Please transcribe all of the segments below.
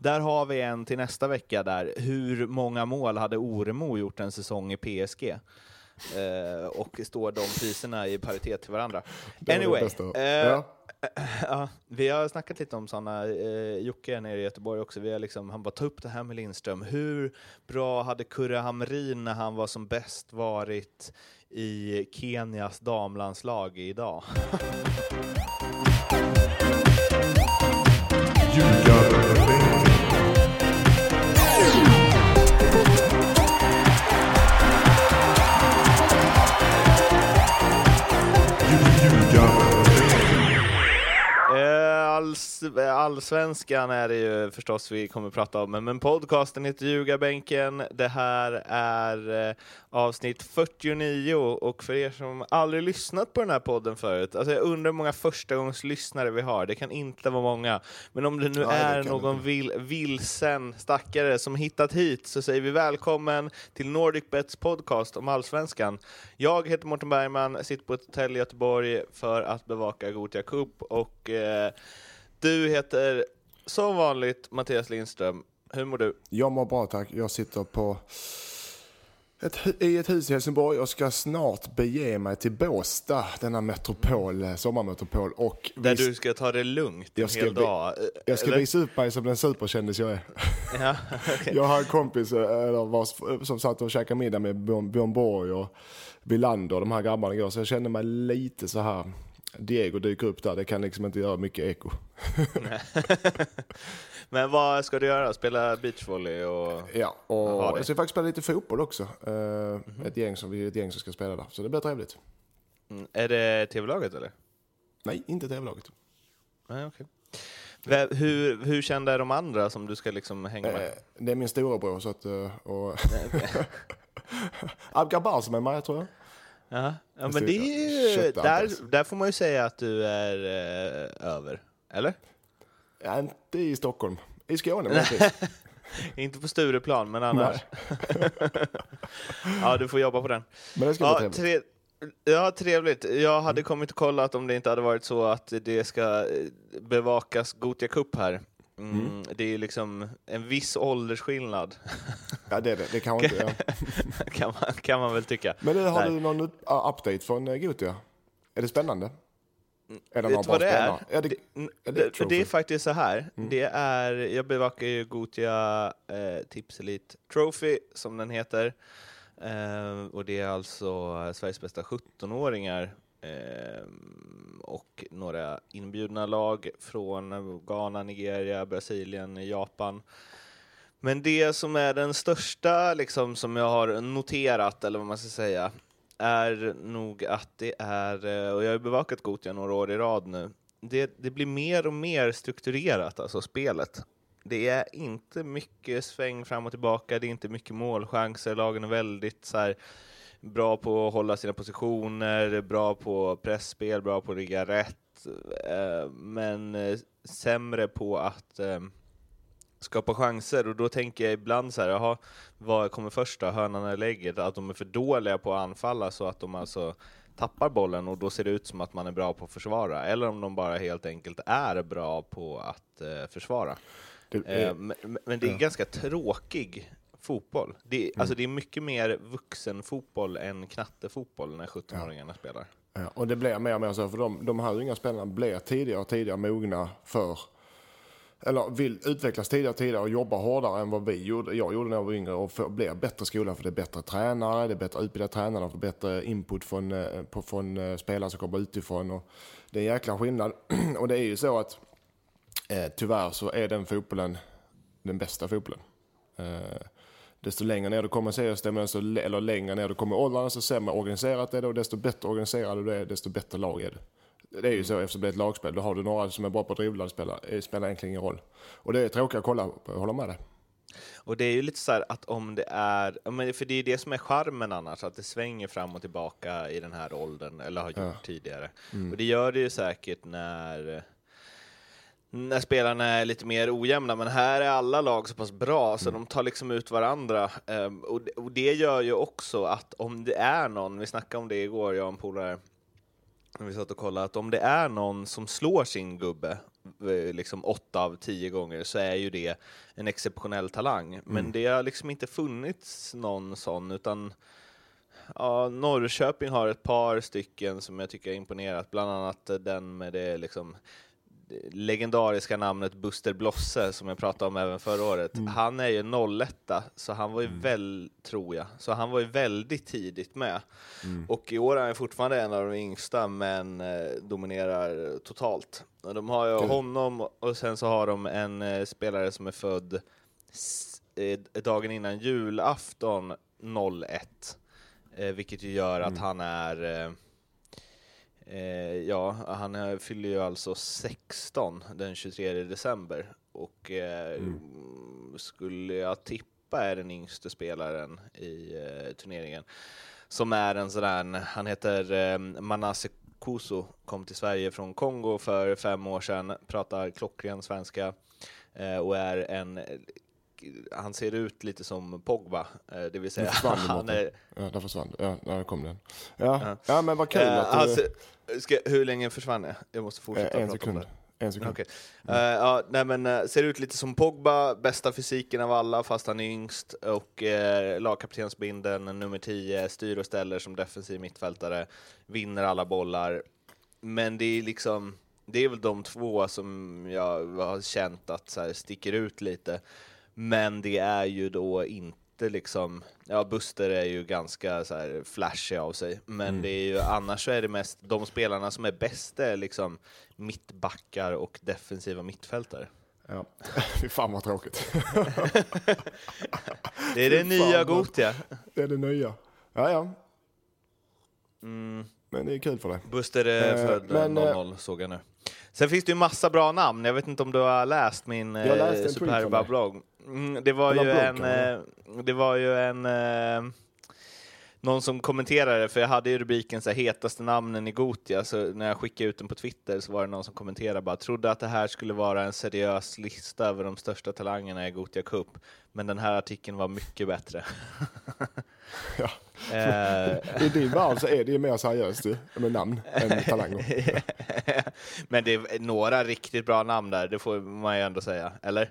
Där har vi en till nästa vecka där. Hur många mål hade Oremo gjort en säsong i PSG? Eh, och står de priserna i paritet till varandra? Det var det Anyway, eh, Ja. ja, vi har snackat lite om sådana, eh, Jocke är nere i Göteborg också, vi har liksom, han bara ta upp det här med Lindström. Hur bra hade Kurre Hamrin när han var som bäst varit i Kenias damlandslag idag? Alls, allsvenskan är det ju förstås vi kommer att prata om, men- podcasten heter Ljugarbänken. Det här är eh, avsnitt 49 och för er som aldrig lyssnat på den här podden förut, alltså jag undrar hur många förstagångslyssnare vi har. Det kan inte vara många, men om det nu det är det någon vil, vilsen stackare som hittat hit så säger vi välkommen till Nordic Bets podcast om allsvenskan. Jag heter Mårten Bergman, sitter på ett hotell i Göteborg för att bevaka Gothia Cup och eh, du heter som vanligt Mattias Lindström. Hur mår du? Jag mår bra tack. Jag sitter på ett, i ett hus i Helsingborg och ska snart bege mig till Båstad, denna metropol, eh, sommarmetropol. Och Där du ska ta det lugnt en hel dag? eh, jag ska eller? visa upp mig som den superkändis jag är. Ja, okej. Jag har en kompis eh, eller vars, som satt och käkade middag med Björn Borg och Wilander och de här grabbarna igår. Så jag kände mig lite så här. Diego dyker upp där, det kan liksom inte göra mycket eko. Men vad ska du göra? Spela beachvolley och... Ja, och jag ska faktiskt spela lite fotboll också. Eh, ett, gäng som, vi är ett gäng som ska spela där, så det blir trevligt. Mm, Är det tv-laget eller? Nej, inte tv-laget. Nej. Vä- Hur, hur kända är de andra som du ska liksom hänga Eh, med? det är min storebror, så att... eh, och Abgar som är med, tror jag. Jaha. Ja, men det är ju, där, där får man ju säga att du är eh, över. Eller? Ja, inte i Stockholm. I Skåne. Inte på Stureplan, men annars. ja, du får jobba på den. Men det ska Ja, trevligt. tre, ja, trevligt. Jag hade kommit och kollat om det inte hade varit så att det ska eh, bevakas Gothia Cup här. Mm, Det är liksom en viss åldersskillnad, Ja, det är det. Det kan inte... Ja. kan man, kan man väl tycka. Men du, har Nej. du någon update från uh, Gothia? Är det spännande? Är det Vet du vad det är? Ja, det, är det det, det är faktiskt så här. Mm. Det är, jag bevakar ju Gothia eh, Tips Elite Trophy, som den heter. Eh, och det är alltså Sveriges bästa 17-åringar eh, Ehm, och några inbjudna lag från Ghana, Nigeria, Brasilien, Japan. Men det som är den största liksom, som jag har noterat, eller vad man ska säga, är nog att det är, eh, och jag har ju bevakat Gothia några år i rad nu, det, det blir mer och mer strukturerat, alltså spelet. Det är inte mycket sväng fram och tillbaka, det är inte mycket målchanser, lagen är väldigt så här, bra på att hålla sina positioner, bra på pressspel, bra på att ligga rätt, eh, men eh, sämre på att eh, skapa chanser och då tänker jag ibland så här, jaha, vad kommer först då, hönan eller ägget? Att de är för dåliga på att anfalla så att de alltså tappar bollen och då ser det ut som att man är bra på att försvara, eller om de bara helt enkelt är bra på att eh, försvara. det, Eh, men, men det är ja. ganska tråkig fotboll. Det, är- Mm. Alltså det är mycket mer vuxenfotboll än knattefotboll när 17-åringarna spelar. ja, och det blir mer och mer så, för de, de här unga spelarna blir tidigare och tidigare mogna för eller vill utvecklas tidigare och tidigare och jobba hårdare än vad vi gjorde. Jag gjorde när jag var yngre och för, blir bättre skola för det är bättre tränare, det är bättre utbildade tränare, de får bättre input från, eh, på, från eh, spelare som kommer utifrån. Och det är en jäkla skillnad. och det är ju så att eh, tyvärr så är den fotbollen den bästa fotbollen. Eh, desto längre ner du kommer i seriesystemen, desto eller längre ner du kommer i åldrarna, desto sämre organiserat är det och desto bättre organiserad du är, desto bättre lag är det. Det är ju så eftersom det är ett lagspel. Då har du några som är bra på att dribbla, det spelar, det spelar egentligen ingen roll. Och det är tråkigt att kolla på, jag håller med dig. Och det är ju lite så här att om det är, för det är det som är charmen annars, att det svänger fram och tillbaka i den här åldern, eller har gjort Ja. tidigare. Och det gör det ju säkert när när spelarna är lite mer ojämna, men här är alla lag så pass bra så de tar liksom ut varandra. Ehm, och, det, och det gör ju också att om det är någon, vi snackade om det igår, jag och en polare, när vi satt och kollade, att om det är någon som slår sin gubbe liksom åtta av tio gånger så är ju det en exceptionell talang. Men Mm. det har liksom inte funnits någon sån, utan ja, Norrköping har ett par stycken som jag tycker har imponerat, bland annat den med det liksom legendariska namnet Buster Blosse som jag pratade om även förra året. Han är ju 01 så han var ju väl, tror jag, så han var ju väldigt tidigt med. Och i år är han fortfarande en av de yngsta men eh, dominerar totalt. Och de har ju honom och sen så har de en eh, spelare som är född eh, dagen innan julafton 01. Eh, vilket ju gör att han är eh, ja, han fyller ju alltså 16 den 23 december och eh, skulle jag tippa är den yngste spelaren i eh, turneringen. Som är en sådär, han heter eh, Manasse Kuso, kom till Sverige från Kongo för fem år sedan, pratar klockren svenska eh, och är en han ser ut lite som Pogba, eh, det vill säga försvann han är, Ja, där försvann. Ja, där kom den. Ja, Ja. ja. men vad kul Eh, att du... alltså, ska, hur länge försvann jag? Jag måste fortsätta eh, en prata om sekund. det. En sekund. Okej. Eh, ja, nej men eh, ser ut lite som Pogba, bästa fysiken av alla fast han är yngst och uh, lagkaptensbindeln, nummer 10, styr och ställer som defensiv mittfältare, vinner alla bollar. Men det är liksom, det är väl de två som jag har känt att så här, sticker ut lite. Men det är ju då inte liksom, ja Buster är ju ganska så här flashig av sig, men det är ju annars så är det mest de spelarna som är bäst är liksom mittbackar och defensiva mittfältare. Ja. Fy fan vad tråkigt. Det är det nya Gotia. det är det nya. Ja, ja. Mm, Men det är kul för dig. Buster är Eh, född men, 00 såg jag nu. Sen finns det ju massa bra namn, jag vet inte om du har läst min eh, superba blogg. Mm, det var Eller ju blogg, en, kan det eh, det var ju en eh, någon som kommenterade, för jag hade ju rubriken så här, hetaste namnen i Gotia, så när jag skickade ut den på Twitter så var det någon som kommenterade bara, trodde att det här skulle vara en seriös lista över de största talangerna i Gotia Cup, men den här artikeln var mycket bättre. Ja. Eh, I din värld så är det ju mer seriöst ju, med namn än talanger. Men det är några riktigt bra namn där, det får man ju ändå säga. Eller?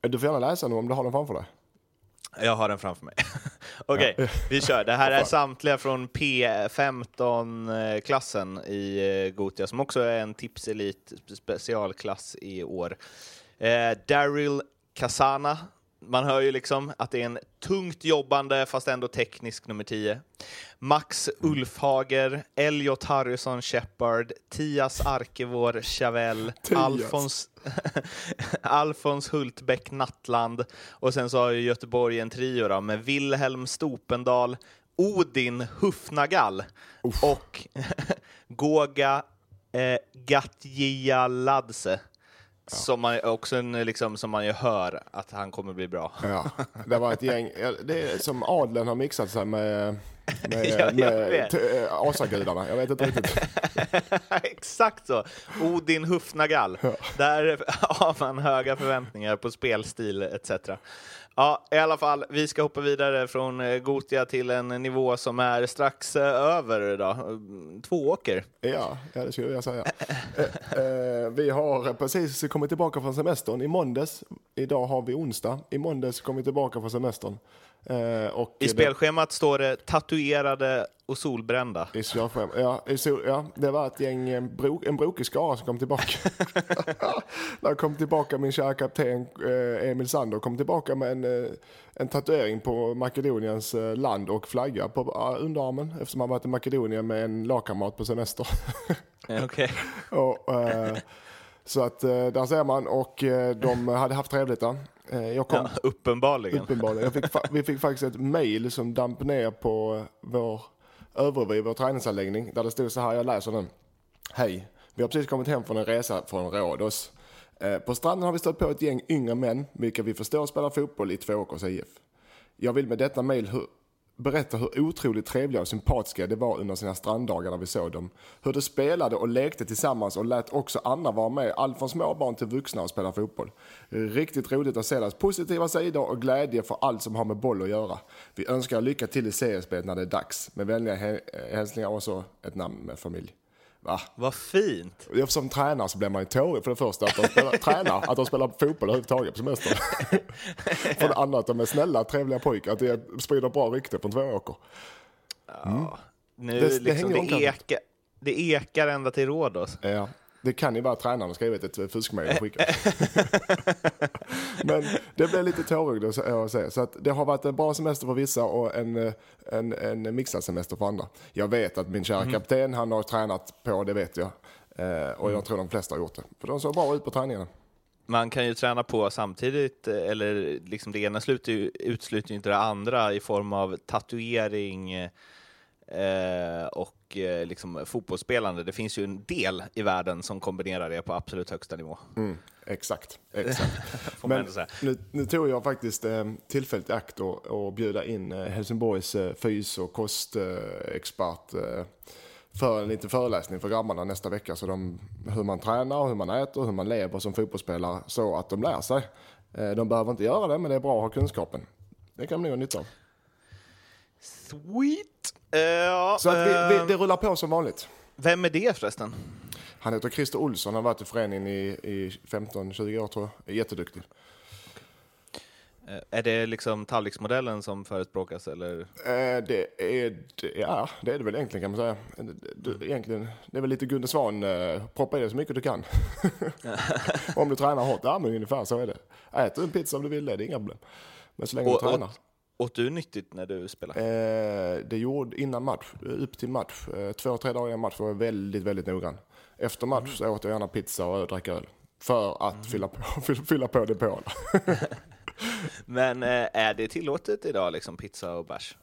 Du får gärna läsa nu om du har den framför dig. Jag har den framför mig. Okej, vi kör. Det här är samtliga från P15-klassen i eh, Gotia, som också är en tipselit specialklass i år. Eh, Daryl Kasana. Man hör ju liksom att det är en tungt jobbande, fast ändå teknisk nummer 10. Max Ulfhager, Elliot Harrison Shepard, Tias Arkevår Chavell. Alfons, Alfons Hultbäck Nattland och sen så har ju Göteborg en trio då, med Wilhelm Stopendal, Odin Hufnagall och Goga eh, Gatjialadze. Som man också en, liksom, som man ju hör att han kommer bli bra. Ja, det var ett gäng. ja, Det är som adeln har mixat sig med, med, Ja, med äh, asagudarna. Jag vet inte riktigt. Exakt så! Odin Hufnagall. Där har man höga förväntningar på spelstil etc. Ja, i alla fall, vi ska hoppa vidare från eh, Gotia till en nivå som är strax eh, över då. Tvååker. Ja, ja det skulle jag säga. Eh, eh, vi har precis kommit tillbaka från semestern i måndags. Idag har vi onsdag. I måndags kom vi tillbaka från semestern. Eh, och I det- spelschemat står det tatuerade och solbrända. I. Ja, i sol, ja, det var ett gäng, en, bro, en brokig skara som kom tillbaka. Där kom tillbaka min kära kapten eh, Emil Sander kom tillbaka med en, eh, en tatuering på Makedoniens land och flagga på underarmen eftersom han varit i Makedonien med en lagkamrat på semester. Okej. och, eh, så att där ser man och de hade haft trevligt där. Eh, jag kom, Ja, uppenbarligen. Uppenbarligen. Fick, vi fick faktiskt ett mail som damp ner på vår övervid, vår träningsanläggning. Där det stod så här, jag läser den. Hej, vi har precis kommit hem från en resa från Rhodos. Eh, på stranden har vi stött på ett gäng yngre män, vilka vi förstår spelar fotboll i Tvååkers IF. Jag vill med detta mail berättar hur otroligt trevliga och sympatiska de var under sina stranddagar när vi såg dem. Hur de spelade och lekte tillsammans och lät också andra vara med, allt från små barn till vuxna och spela fotboll. Riktigt roligt att se deras positiva sidor och glädje för allt som har med boll att göra. Vi önskar lycka till i seriespelet när det är dags. Med vänliga hälsningar och så ett namn med familj. Va? Vad fint! Som tränare så blir man ju tårig för det första att de spelar, tränar, att de spelar fotboll överhuvudtaget på semester. för det andra att de är snälla, trevliga pojkar, att det sprider bra rykte från Tvååker. Ja. Nu, Det- liksom, det, ekar, det ekar ända till Rhodos. Ja, det kan ju vara tränaren skrivit ett fuskmejl och skickat. Men det blev lite tårögd att att se. Så att det har varit en bra semester för vissa och en, eh, en, en mixad semester för andra. Jag vet att min kära kapten, han har tränat på, det vet jag. Eh, och jag tror de flesta har gjort det. För de såg bra ut på träningarna. Man kan ju träna på samtidigt, eh, eller liksom det ena sluter ju, utesluter ju inte det andra i form av tatuering eh, och eh, liksom fotbollsspelande. Det finns ju en del i världen som kombinerar det på absolut högsta nivå. Mm, exakt, exakt. Man Men nu, nu tog jag faktiskt eh, tillfället i akt och, och bjuda in eh, Helsingborgs eh, fys och kostexpert eh, för en liten föreläsning för grabbarna nästa vecka. Så de, hur man tränar, hur man äter, hur man lever som fotbollsspelare så att de lär sig. Eh, de behöver inte göra det, men det är bra att ha kunskapen. Det kan de nog ha nytta av. Sweet! Ja, Så att vi, vi, eh, det rullar på som vanligt. Vem är det förresten? Han heter Christer Olsson, han har varit i föreningen i, i 15-20 år tror jag. Är jätteduktig. Eh, är det liksom tallriksmodellen som förespråkas eller? Det är, det, ja, det är det väl egentligen kan man säga. Det, det, egentligen, det är väl lite Gunde Svan, proppa i det så mycket du kan. om du tränar hårt, ja men ungefär så är det. Ät du en pizza om du vill det, det är inga problem. Men så länge Och- du tränar. Åt, du nyttigt när du spelar? Eh, det gjorde innan match, upp till match, eh, två, tre dagar innan match var jag väldigt, väldigt noggrann. Efter match så åt jag gärna pizza och drack öl. För att fylla, på, fylla, på depåerna. Men eh, är det tillåtet idag, liksom pizza och bärs?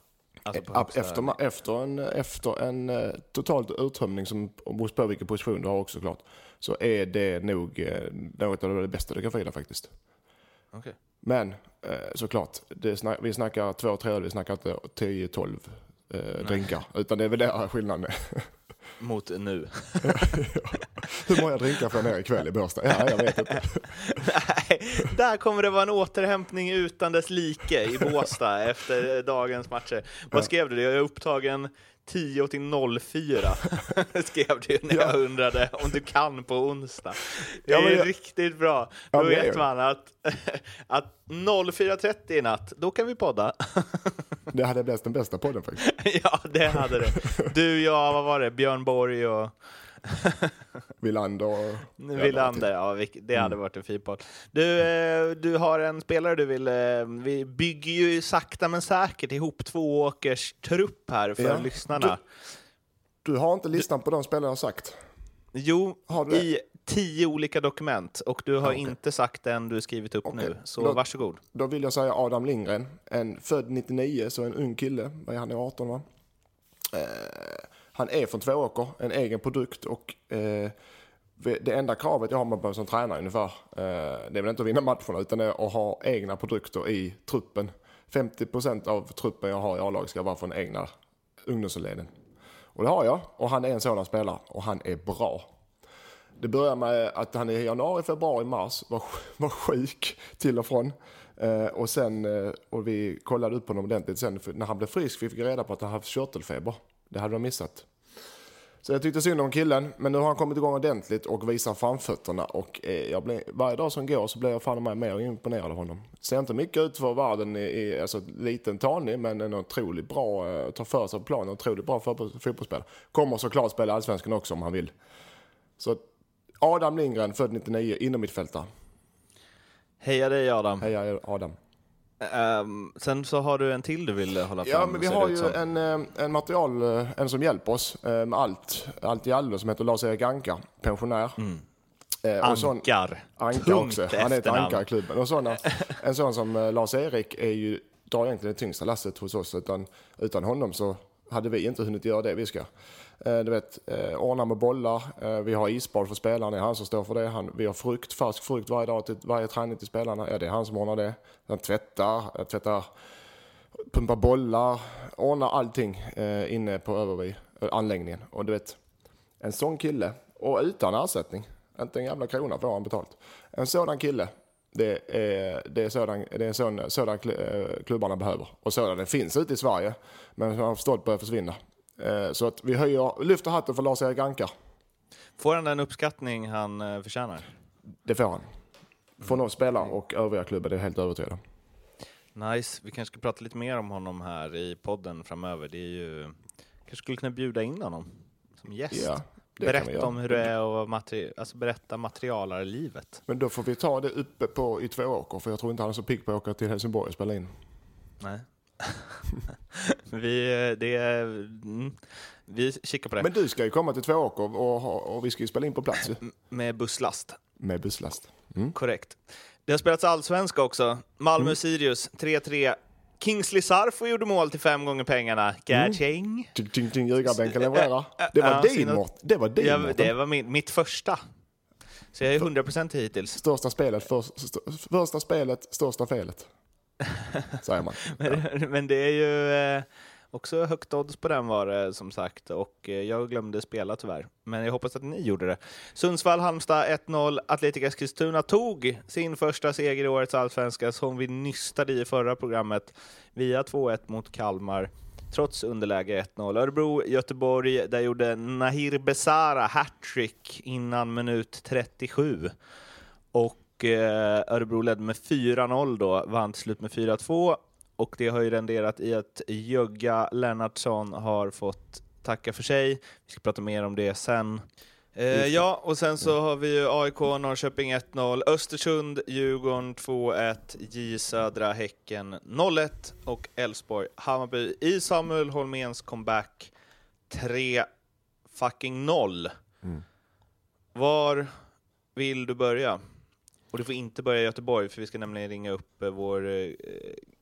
Alltså högsta- Efter, efter en, efter en eh, totalt uttömning, som beror på vilken position du har också klart, så är det nog eh, något av det bästa du kan dig faktiskt. Okej. Men eh, såklart, det snack, vi snackar två, tre öl, vi snackar inte 10-12 eh, drinkar. Utan det är väl där skillnaden är. Mot nu. Hur många drinkar får jag ner ikväll i Båstad? Ja, jag vet inte. Nej, där kommer det vara en återhämtning utan dess like i Båstad efter dagens matcher. Vad skrev du? Jag är upptagen 10 till 04, skrev du när jag Ja. undrade om du kan på onsdag. Det Ja, är men jag- riktigt bra. Ja, Då jag vet man att, att 04.30 i natt, då kan vi podda. Det hade blivit den bästa podden faktiskt. ja, det hade det. Du, jag, vad var det? Björn Borg och Wilander och... Wilander, ja, det hade varit en fin podd. Du, eh, du har en spelare du vill... eh, Vi bygger ju sakta men säkert ihop två åkers trupp här för Ja, lyssnarna. Du har inte listan på de spelare jag har sagt? Jo, Har du i tio olika dokument och du har okej. inte sagt den du skrivit upp Okej. nu. Så Då- varsågod. Då vill jag säga Adam Lindgren, en född 99, så en ung kille. Vad är han, är 18 va? Eh, han är från Tvååker, en egen produkt och eh, det enda kravet jag har med som tränare ungefär, eh, det är väl inte att vinna matcherna utan det är att ha egna produkter i truppen. 50% av truppen jag har i A-laget ska vara från egna ungdomsleden. Och det har jag och han är en sådan spelare och han är bra. Det börjar med att han i januari, februari, mars var, var sjuk till och från. Eh, och sen, eh, och vi kollade upp honom ordentligt sen, när han blev frisk fick vi reda på att han haft körtelfeber. Det hade de missat. Så jag tyckte synd om killen, men nu har han kommit igång ordentligt och visar framfötterna. Och eh, jag blir, varje dag som går så blir jag fan med mer imponerad av honom. Ser inte mycket ut för världen, i, i, alltså liten tanig, men en otroligt bra, eh, tar för sig på planen, otroligt bra fotboll- fotbollsspelare. Kommer såklart spela allsvenskan också om han vill. Så Adam Lindgren, född 99, inom mittfältare. Heja dig Adam. Heja Adam. Ehm, sen så har du en till du vill hålla fram. Ja, men vi har ju en, eh, en material, eh, en som hjälper oss eh, med allt, allt i allo, som heter Lars-Erik Anka, pensionär. Eh, och sån- Ankar. Anka Tungt också. Han är ett efternamn. anka i klubben. Och såna, en sån som eh, Lars-Erik är ju, drar egentligen det tyngsta lasset hos oss. Utan, utan honom så hade vi inte hunnit göra det vi ska. Eh, du vet, eh, ordna med bollar. Eh, vi har isbad för spelarna, det är han som står för det. Han, vi har frukt, färsk frukt varje dag till varje träning till spelarna. Ja, det är han som ordnar det. Han tvättar, tvättar pumpar bollar, ordnar allting inne på Överby anläggningen. Och du vet, en sån kille, och utan ersättning, inte en jävla krona får han betalt. En sådan kille, det är, det är, sådan, det är sådan, sådan klubbarna behöver. Och sådana finns ute i Sverige, men som har förstått börjar försvinna. Eh, så att vi höjer, lyfter hatten för Lars-Erik Anka. Får han den uppskattning han eh, förtjänar? Det får han. Från oss spelare och övriga klubbar, det är jag helt övertygad om. Nice. Vi kanske ska prata lite mer om honom här i podden framöver. Det är ju... kanske skulle kunna bjuda in honom som gäst. Vi berätta om hur det är att materi- alltså berätta materialarlivet. Men då får vi ta det uppe på i Tvååker, för jag tror inte han är så pigg på att åka till Helsingborg och spela in. Nej. vi, det mm, vi kikar på det. Men du ska ju komma till Tvååker och, ha- och vi ska ju spela in på plats ju. Med busslast. Med busslast. Mm. Korrekt. Det har spelats allsvenska också. Malmö-Sirius 3-3. Kingsley Sarfo gjorde mål till fem gånger pengarna. Ting, ting, ljugarbänken levererar. Det var Ja, din sina- Mårt. Det var din Ja, Mårten. det var min, mitt första. Så jag är 100% hittills. Största spelet, för, st första spelet, största felet. Säger man. Men, men det är ju eh, också högt odds på den var det som sagt och eh, jag glömde spela tyvärr. Men jag hoppas att ni gjorde det. Sundsvall, Halmstad 1-0. Atletica Eskilstuna tog sin första seger i årets allsvenska som vi nystade i förra programmet via 2-1 mot Kalmar. Trots underläge 1-0. Örebro, Göteborg, där gjorde Nahir Besara hattrick innan minut 37. Och eh, Örebro ledde med 4-0 då, vann till slut med 4-2. Och det har ju renderat i att Jögga Lennartsson har fått tacka för sig. Vi ska prata mer om det sen. Eh, ja, och sen så har vi ju AIK, Norrköping 1-0, Östersund, Djurgården 2-1, J Södra, Häcken 0-1 och Elfsborg, Hammarby i Samuel Holméns comeback 3 fucking 0. Var vill du börja? Och du får inte börja i Göteborg, för vi ska nämligen ringa upp eh, vår eh,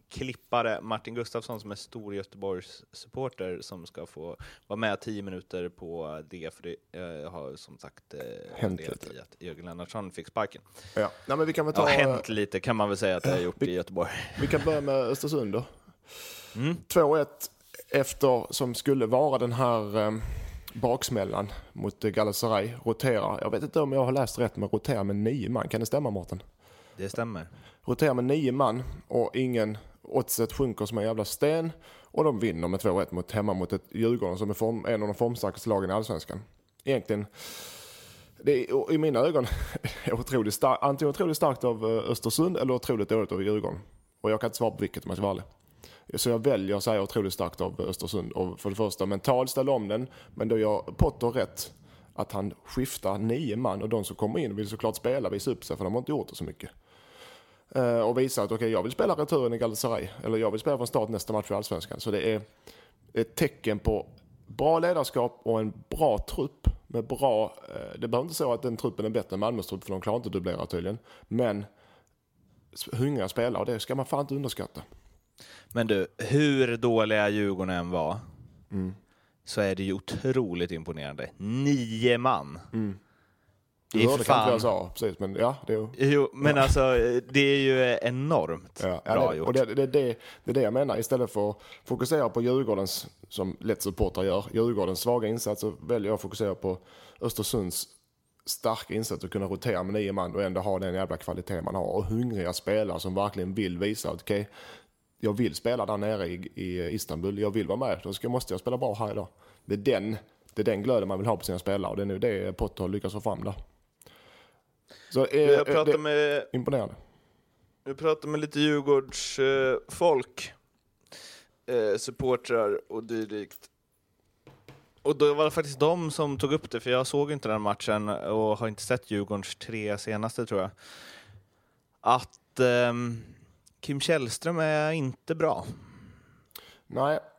klippare Martin Gustafsson som är stor Göteborgs supporter som ska få vara med 10 minuter på det, för det eh, har som sagt eh, Hänt lite. i att Jörgen Lennartsson fick sparken. Ja. Nej, men vi kan väl ta... hänt lite kan man väl säga att det har gjort i Göteborg. Vi kan börja med Östersund då. Mm. 2-1 efter, som skulle vara den här eh, baksmällan mot Galatasaray. Rotera, jag vet inte om jag har läst rätt, men rotera med nio man. Kan det stämma Mårten? Det stämmer. Rotera med nio man och ingen, oddset sjunker som en jävla sten. Och de vinner med 2-1 mot, hemma mot ett Djurgården som är form, en av de formstarkaste lagen i Allsvenskan. Egentligen, det är i mina ögon otroligt antingen otroligt starkt av eh, Östersund eller otroligt dåligt av Djurgården. Och jag kan inte svara på vilket om jag ska vara ärlig. Så jag väljer att säga otroligt starkt av Östersund. Och för det första mentalt ställa om den, men då gör Potter rätt att han skiftar nio man och de som kommer in vill såklart spela, visa upp sig för de har inte gjort det så mycket. Uh, och visa att okej, jag vill spela returen i Galatasaray. Eller jag vill spela från start nästa match i Allsvenskan. Så det är ett tecken på bra ledarskap och en bra trupp. Med bra, uh, det behöver inte så att den truppen är bättre än Malmös trupp för de klarar inte att dubblera tydligen. Men hungriga spelare och det ska man fan inte underskatta. Men du, hur dåliga Djurgården än var, Mm. så är det ju otroligt imponerande. Nio man. Du Det är hörde för kanske vad fan- jag sa, precis. Men ja, det är ju... Jo, men alltså, det är ju enormt Ja, ja, bra det, gjort. och det, det, det, det är det jag menar. Istället för att fokusera på Djurgårdens, som lätt supportrar gör, Djurgårdens svaga insats så väljer jag att fokusera på Östersunds starka insats att kunna rotera med nio man och ändå ha den jävla kvalitet man har. Och hungriga spelare som verkligen vill visa att okej, jag vill spela där nere i, i Istanbul, jag vill vara med, då ska, måste jag spela bra här idag. Det är den, det är den glöden man vill ha på sina spelare och det är nu det Potter har lyckats få fram där. Så eh, Jag eh, pratade med imponerande. Jag pratade med lite Djurgårdsfolk, eh, folk, eh, supportrar och dylikt. Och då var det faktiskt de som tog upp det, för jag såg inte den matchen och har inte sett Djurgårdens tre senaste tror jag. Att ehm, Kim Källström är inte bra. Nej,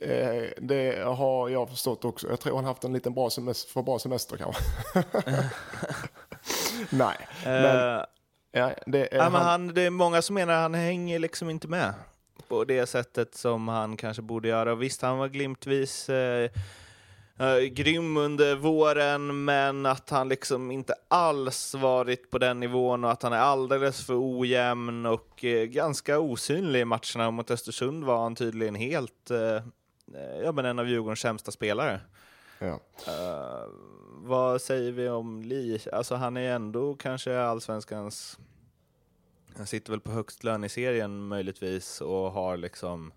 Eh, det har jag förstått också. Jag tror han haft en liten bra semester, för bra semester kanske. Nej, men, Eh, ja, det är Ja, men han, han, det är många som menar att han hänger liksom inte med på det sättet som han kanske borde göra. Visst, han var glimtvis eh, eh, grym under våren, men att han liksom inte alls varit på den nivån och att han är alldeles för ojämn och eh, ganska osynlig i matcherna. Mot Östersund var han tydligen helt, eh, ja men en av Djurgårdens sämsta spelare. ja. Vad säger vi om Li? Alltså han är ändå kanske allsvenskans... Han sitter väl på högst lön i serien möjligtvis och har liksom...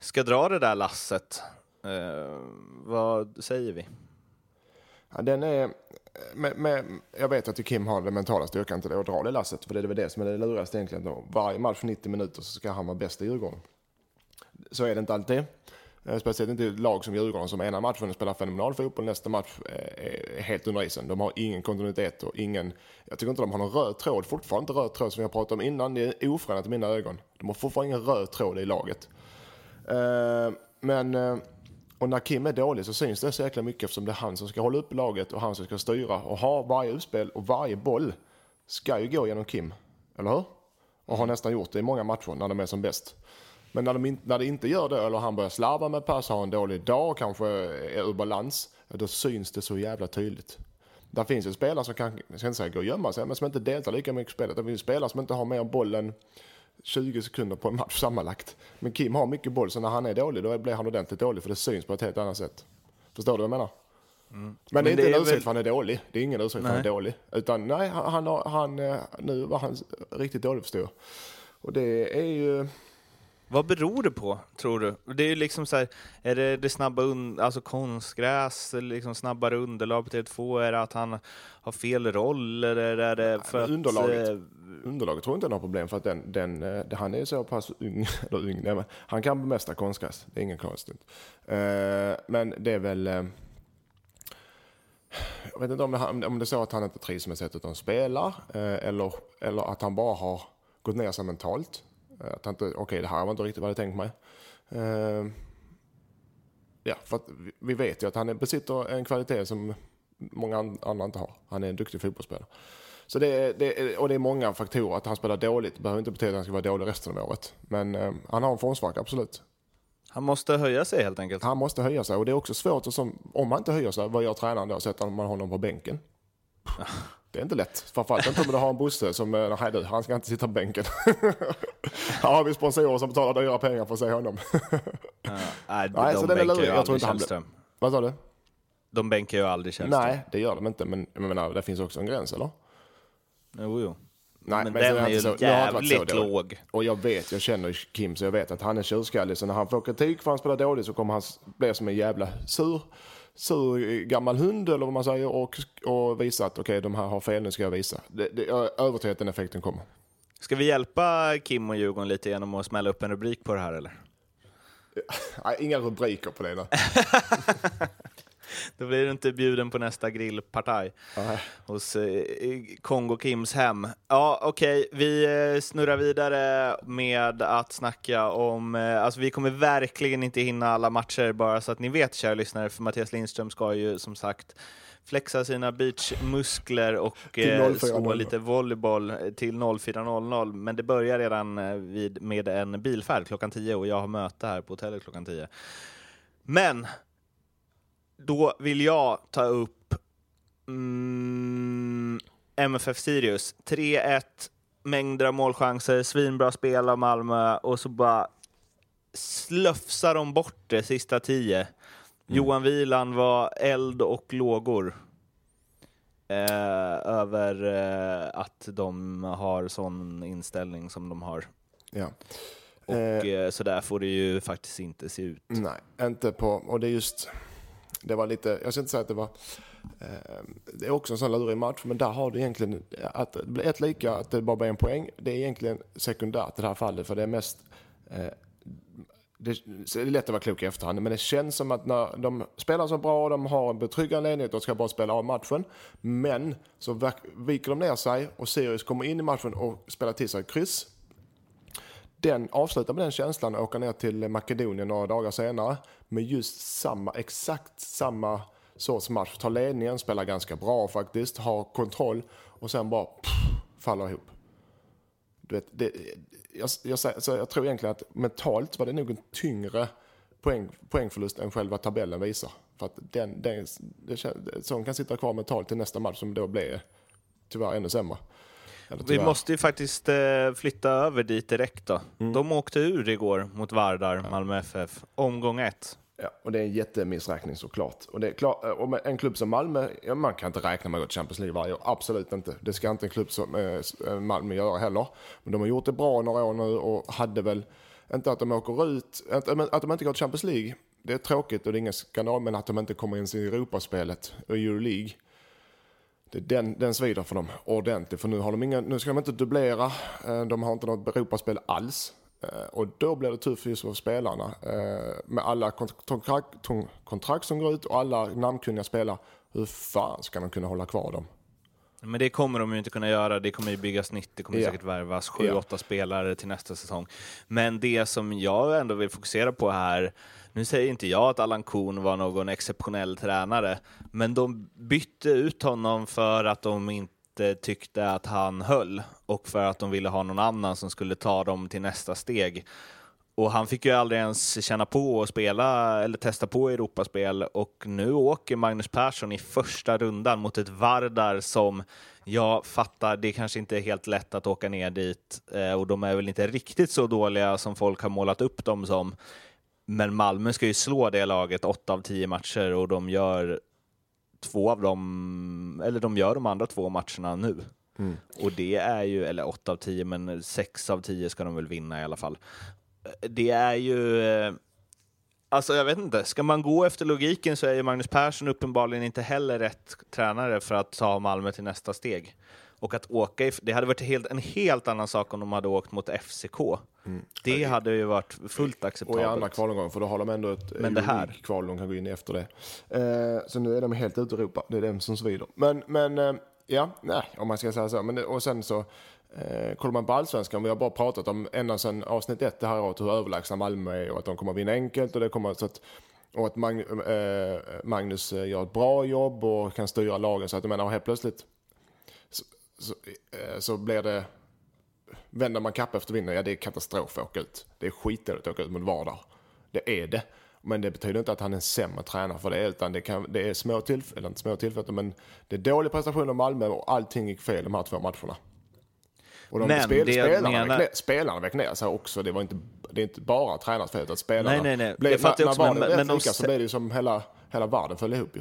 Ska dra det där lasset. Eh, vad säger vi? Ja, den är, med, med, jag vet att Kim har den mentala styrkan till det att dra det lasset. För det är väl det som är det lurigaste egentligen. Då. Varje match 90 minuter så ska han vara bäst i Djurgården. Så är det inte alltid. Eh, speciellt inte i ett lag som Djurgården som ena matchen spelar fenomenal fotboll, nästa match eh, är helt under isen. De har ingen kontinuitet och ingen... Jag tycker inte de har någon röd tråd, fortfarande inte röd tråd som jag pratade pratat om innan. Det är oförändrat i mina ögon. De har fortfarande ingen röd tråd i laget. Eh, men... Och när Kim är dålig så syns det så jäkla mycket eftersom det är han som ska hålla upp laget och han som ska styra och ha varje utspel och varje boll ska ju gå genom Kim. Eller hur? Och har nästan gjort det i många matcher när de är som bäst. Men när, de in, när det inte gör det, eller han börjar slarva med pass, har en dålig dag, kanske är ur balans, då syns det så jävla tydligt. Där finns ju spelare som kan, jag ska inte säga gå och gömma sig, men som inte deltar lika mycket i spelet. Det finns spelare som inte har mer boll än 20 sekunder på en match sammanlagt. Men Kim har mycket boll, så när han är dålig, då blir han ordentligt dålig, för det syns på ett helt annat sätt. Förstår du vad jag menar? Men det är Men inte det en ursäkt väl- för han är dålig. Det är ingen ursäkt för han är dålig. Utan nej, han, han, han, eh, nu var han riktigt dålig förstår jag. Och det är ju... Vad beror det på, tror du? Det är ju liksom så här, är det det snabba un alltså konstgräs, liksom snabbare underlag på TV2? Är det att han har fel roll? Eller är det för att... underlaget. eh, Underlaget tror jag inte är något problem för att den, den, eh, han är så pass ung, eller ung, nej, men han kan bemästra konstgräs, det är ingen konstigt. Eh, men det är väl, jag vet inte om det, om det är så att han inte trivs med sättet de spelar eller, eller att han bara har gått ner sig mentalt. Eh, Att han inte, okej det här var inte riktigt vad jag tänkt mig. Eh, ja, för att vi- vet ju att han besitter en kvalitet som många an- andra inte har. Han är en duktig fotbollsspelare. Så det är, det är, och det är många faktorer. Att han spelar dåligt behöver inte betyda att han ska vara dålig resten av året. Men eh, han har en formsvacka, absolut. Han måste höja sig helt enkelt. Han måste höja sig och det är också svårt. Som, om han inte höjer sig, vad gör tränaren då? Sätter man honom på bänken? Det är inte lätt. Framförallt inte om du har en Bosse som, eh, nej du, han ska inte sitta på bänken. Här har vi sponsorer som betalar dyra pengar för att se honom. Ja. Nej, Nej, de så den är bänkar lurig. ju Jag tror inte han blir-. Vad sa du? De bänkar ju aldrig Källström. Nej, det gör de inte. Men jag menar, det finns också en gräns, eller? Jo, jo. Nej, men, men så den är ju så- så jävligt dåligt. låg. Och jag vet, jag känner Kim så jag vet att han är tjurskallig. Så när han får kritik för att han spelar dåligt så kommer han bli som en jävla sur, sur gammal hund eller vad man säger och, och visa att okej, de här har fel, nu ska jag visa. Det, det, jag är övertygad att den effekten kommer. Ska vi hjälpa Kim och Djurgården lite genom att smälla upp en rubrik på det här eller? Nej, inga rubriker på det. Då blir du inte bjuden på nästa grillpartaj Nej. hos eh, Kongo Kims hem. Ja, okej, vi eh, snurrar vidare med att snacka om... Eh, alltså vi kommer verkligen inte hinna alla matcher, bara så att ni vet, kära lyssnare, för Mattias Lindström ska ju som sagt flexa sina beachmuskler och eh, 04.00. slå lite volleyboll eh, till 04.00. Men det börjar redan eh, vid, med en bilfärd klockan 10 och jag har möte här på hotellet klockan 10. Men då vill jag ta upp mm, MFF Sirius. 3-1, mängder av målchanser, svinbra spel av Malmö och så bara slöfsar de bort det sista tio. Johan Wieland var eld och lågor eh, över eh, att de har sån inställning som de har. Ja. Och Eh, eh, så där får det ju faktiskt inte se ut. Nej, inte på... Och det är just... Det var lite... Jag ska inte säga att det var... Eh, det är också en sån lurig match, men där har du egentligen... Att det blir ett lika, att det bara blir en poäng. Det är egentligen sekundärt i det här fallet, för det är mest... Eh, det, det är lätt att vara klok i efterhand, men det känns som att när de spelar så bra, och de har en betryggande ledning, de ska bara spela av matchen. Men så viker de ner sig och Sirius kommer in i matchen och spelar till sig kryss den avslutar med den känslan och åker ner till Makedonien några dagar senare med just samma, exakt samma sorts match. Tar ledningen, spelar ganska bra faktiskt, har kontroll och sen bara pff, faller ihop. Du vet, det, jag, jag, så jag tror egentligen att mentalt var det nog en tyngre poäng, poängförlust än själva tabellen visar. För att den, den, det, sån kan sitta kvar mentalt till nästa match som då blir tyvärr ännu sämre. Vi måste ju faktiskt eh, flytta över dit direkt då. Mm. De åkte ur igår mot Vardar, Malmö FF, omgång ett. Ja, och det är en jättemissräkning såklart. Och, det är klart, och med en klubb som Malmö, ja, man kan inte räkna med att gå till Champions League varje år. Absolut inte. Det ska inte en klubb som eh, Malmö göra heller. Men de har gjort det bra några år nu och hade väl, inte att de åker ut, att de inte går till Champions League det är tråkigt och det är ingen skandal, men att de inte kommer in i Europaspelet och Euroleague. Den, den svider för dem ordentligt, för nu, har de inga, nu ska de inte dubblera, eh, de har inte något Europaspel alls. Eh, och då blir det tufft just för spelarna. Eh, med alla kontrakt, kontrakt som går ut och alla namnkunniga spelare. Hur fan ska de kunna hålla kvar dem? Men det kommer de ju inte kunna göra. Det kommer ju byggas nytt. Det kommer Ja. säkert värvas sju, Ja. åtta spelare till nästa säsong. Men det som jag ändå vill fokusera på här, nu säger inte jag att Allan Kuhn var någon exceptionell tränare, men de bytte ut honom för att de inte tyckte att han höll och för att de ville ha någon annan som skulle ta dem till nästa steg. Och han fick ju aldrig ens känna på att spela eller testa på Europaspel och nu åker Magnus Persson i första rundan mot ett Vardar som jag fattar, det kanske inte är helt lätt att åka ner dit eh, och de är väl inte riktigt så dåliga som folk har målat upp dem som. Men Malmö ska ju slå det laget åtta av tio matcher och de gör två av dem, eller de gör de andra två matcherna nu. Och det är ju, eller åtta av tio, men sex av tio ska de väl vinna i alla fall. Det är ju, eh, alltså jag vet inte, ska man gå efter logiken så är ju Magnus Persson uppenbarligen inte heller rätt tränare för att ta Malmö till nästa steg. Och att åka, if- det hade varit helt, en helt annan sak om de hade åkt mot FCK. Det hade ju varit fullt Och i acceptabelt. andra kvalomgången, för då har de ändå ett Men det här- kval de kan gå in i efter det. Eh, så nu är de helt ute i Europa, det är dem som svider. Men, men eh, ja, nej, om man ska säga så. Men, det- och sen så, eh, kollar man på allsvenskan, vi har bara pratat om ända sedan avsnitt ett det här året hur överlägsna Malmö är och att de kommer att vinna enkelt och det kommer så att och att Mag, eh, Magnus gör ett bra jobb och kan styra lagen så att jag menar helt plötsligt så, så, eh, så blir det Vänder man kapp efter vinden, ja det är katastrof att åka ut. Det är skitdåligt att åka ut mot Vardar. Det är det. Men det betyder inte att han är en sämre tränare för det, utan det, kan, det är små tillfällen, eller inte små tillfällen, men det är dålig prestation av Malmö och allting gick fel de här två matcherna. Och de Men spel, det jag spelarna, menar- ner, spelarna vek ner sig också. Det, var inte, det är inte bara tränarens fel, utan spelarna... Nej, nej, nej. Blev, Det fattar jag när, också, när men- men, men de så blev det ju som hela, hela världen föll ihop ju.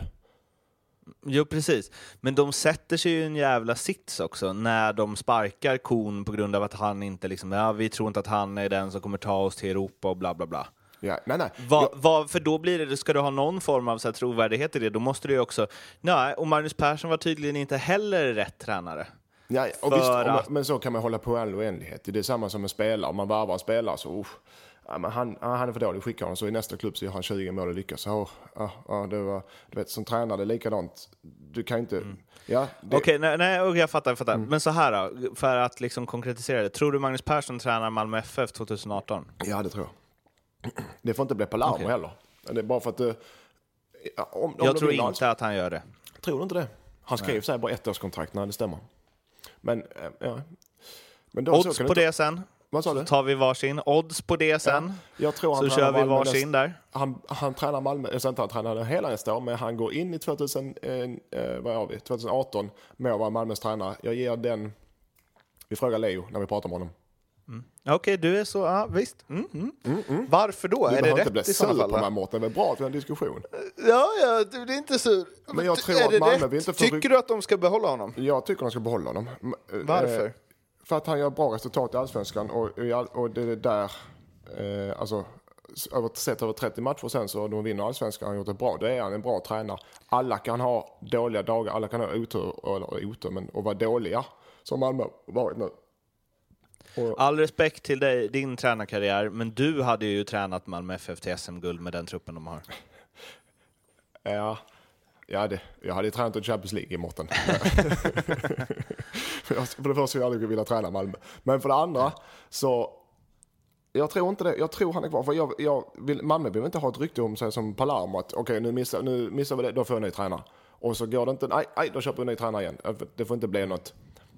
Jo, precis. Men de sätter sig ju i en jävla sits också när de sparkar kon på grund av att han inte liksom, ja, vi tror inte att han är den som kommer ta oss till Europa och bla bla bla. Ja, nej, nej. Va, va, för då blir det, ska du ha någon form av så här, trovärdighet i det, då måste du ju också, nej, och Magnus Persson var tydligen inte heller rätt tränare. Ja, och visst, om man, att- men så kan man hålla på all oändlighet. Det är samma som en spelare. Om man varvar en spelare så, usch, ja, men han, han är för dålig, skicka honom. Så i nästa klubb så gör han 20 mål och lyckas. Så, ja, ja, det var, du vet, som tränare, det är likadant. Du kan inte... Ja, det, Okej, nej, nej, okej, jag fattar, jag fattar. Men så här då, för att liksom konkretisera det. Tror du Magnus Persson tränar Malmö FF 2018? ja, det tror jag. Det får inte bli Palermo Okej. heller. Det är bara för att... eh, Ja, om, om Jag tror vinner inte att han gör det. Tror du inte det? Han skrev så här bara ett årskontrakt när det stämmer. Men, eh, ja. Men då, Odds på inte- det sen. Vad sa du? tar vi varsin. Odds på det sen. Jag tror han Så kör vi varsin där. Han, han tränar Malmö, jag säger inte han tränar hela nästa år, men han går in i 2000, eh, eh, vad har vi, 2018 med att vara Malmös tränare. Jag ger den, vi frågar Leo när vi pratar med honom. Okej, du är så, ja visst. Mm, mm. Varför då? Du är det behöver inte bli rätt i sur på mig? Mårten, det är bra att vi har en diskussion. Ja, ja, du är inte sur. Men jag tror att Malmö rätt? vill inte få Tycker du att de ska behålla honom? Jag tycker de ska behålla honom. Eh, Varför? För att han gör bra resultat i Allsvenskan och, och det är där, eh, alltså över, sett över 30 matcher sen så de vinner Allsvenskan, han har gjort det bra. Då är han en bra tränare. Alla kan ha dåliga dagar, alla kan ha otur, eller otur, men och vara dåliga. Som Malmö varit nu. Och, All respekt till dig, din tränarkarriär, men du hade ju tränat Malmö FF till SM-guld med den truppen de har. ja, ja det, jag hade ju tränat i Champions League i Mårten. för det första skulle jag aldrig vilja träna Malmö. Men för det andra så Jag tror inte det. Jag tror han är kvar. För jag, jag vill, Malmö behöver inte ha ett rykte om sig som Palermo att okej nu, missar, nu missar vi det, då får jag en ny tränare. Och så går det inte, nej, nej då köper vi en ny tränare igen. Det får inte bli något,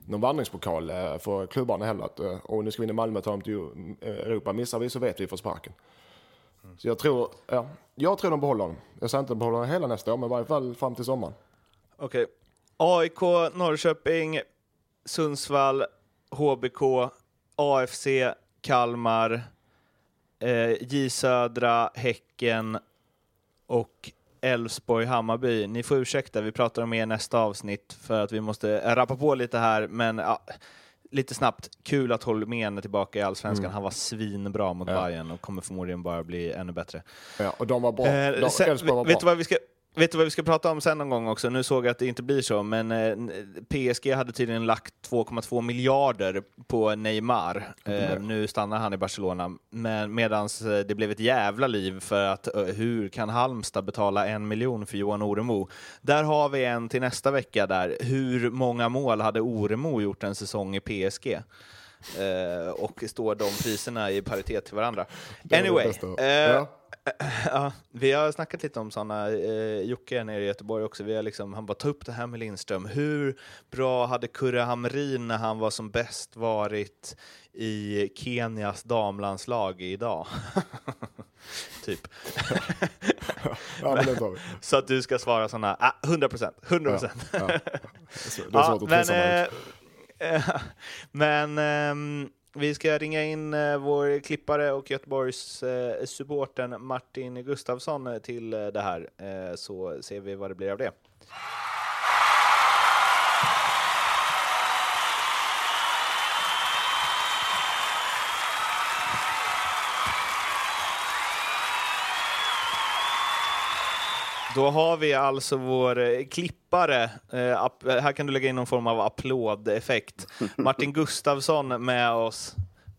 någon vandringspokal eh, för klubbarna heller. Att, eh, och nu ska vi in i Malmö och ta dem till Europa. Missar vi så vet vi för sparken. Så jag tror, ja, jag tror de behåller honom. Jag säger inte de behåller honom hela nästa år, men i varje fall fram till sommaren. Okej. AIK, Norrköping, Sundsvall, HBK, AFC, Kalmar, eh, J Södra, Häcken och Elfsborg, Hammarby. Ni får ursäkta, vi pratar om er nästa avsnitt för att vi måste rappa på lite här, men ja, lite snabbt, kul att Holmén är tillbaka i Allsvenskan. Mm. Han var svinbra mot ja. Bayern och kommer förmodligen bara bli ännu bättre. Ja, och de var bra. Eh, de, sen, var vet, bra. Du vad vi ska, Vet du vad vi ska prata om sen någon gång också? Nu såg jag att det inte blir så, men eh, PSG hade tydligen lagt 2,2 miljarder på Neymar. Mm. nu stannar han i Barcelona, men medan eh, det blev ett jävla liv för att hur kan Halmstad betala en miljon för Johan Oremo? Där har vi en till nästa vecka där. Hur många mål hade Oremo gjort en säsong i PSG? Och står de priserna i paritet till varandra? Anyway. Ja. Ja, vi har snackat lite om sådana. Eh, Jocke är nere i Göteborg också. Vi har liksom, han bara ta upp det här med Lindström. Hur bra hade Kurre Hamrin när han var som bäst varit i Kenias damlandslag idag? typ. ja, men det vi. Så att du ska svara sådana, ah, 100 procent, 100 procent. Ja, ja. Det är att men, eh, men ähm, vi ska ringa in eh, vår klippare och Göteborgs eh, supporten Martin Gustafsson eh, till det här, så ser vi vad det blir av det. Då har vi alltså vår eh, klippare, eh, här kan du lägga in någon form av applådeffekt, Martin Gustavsson med oss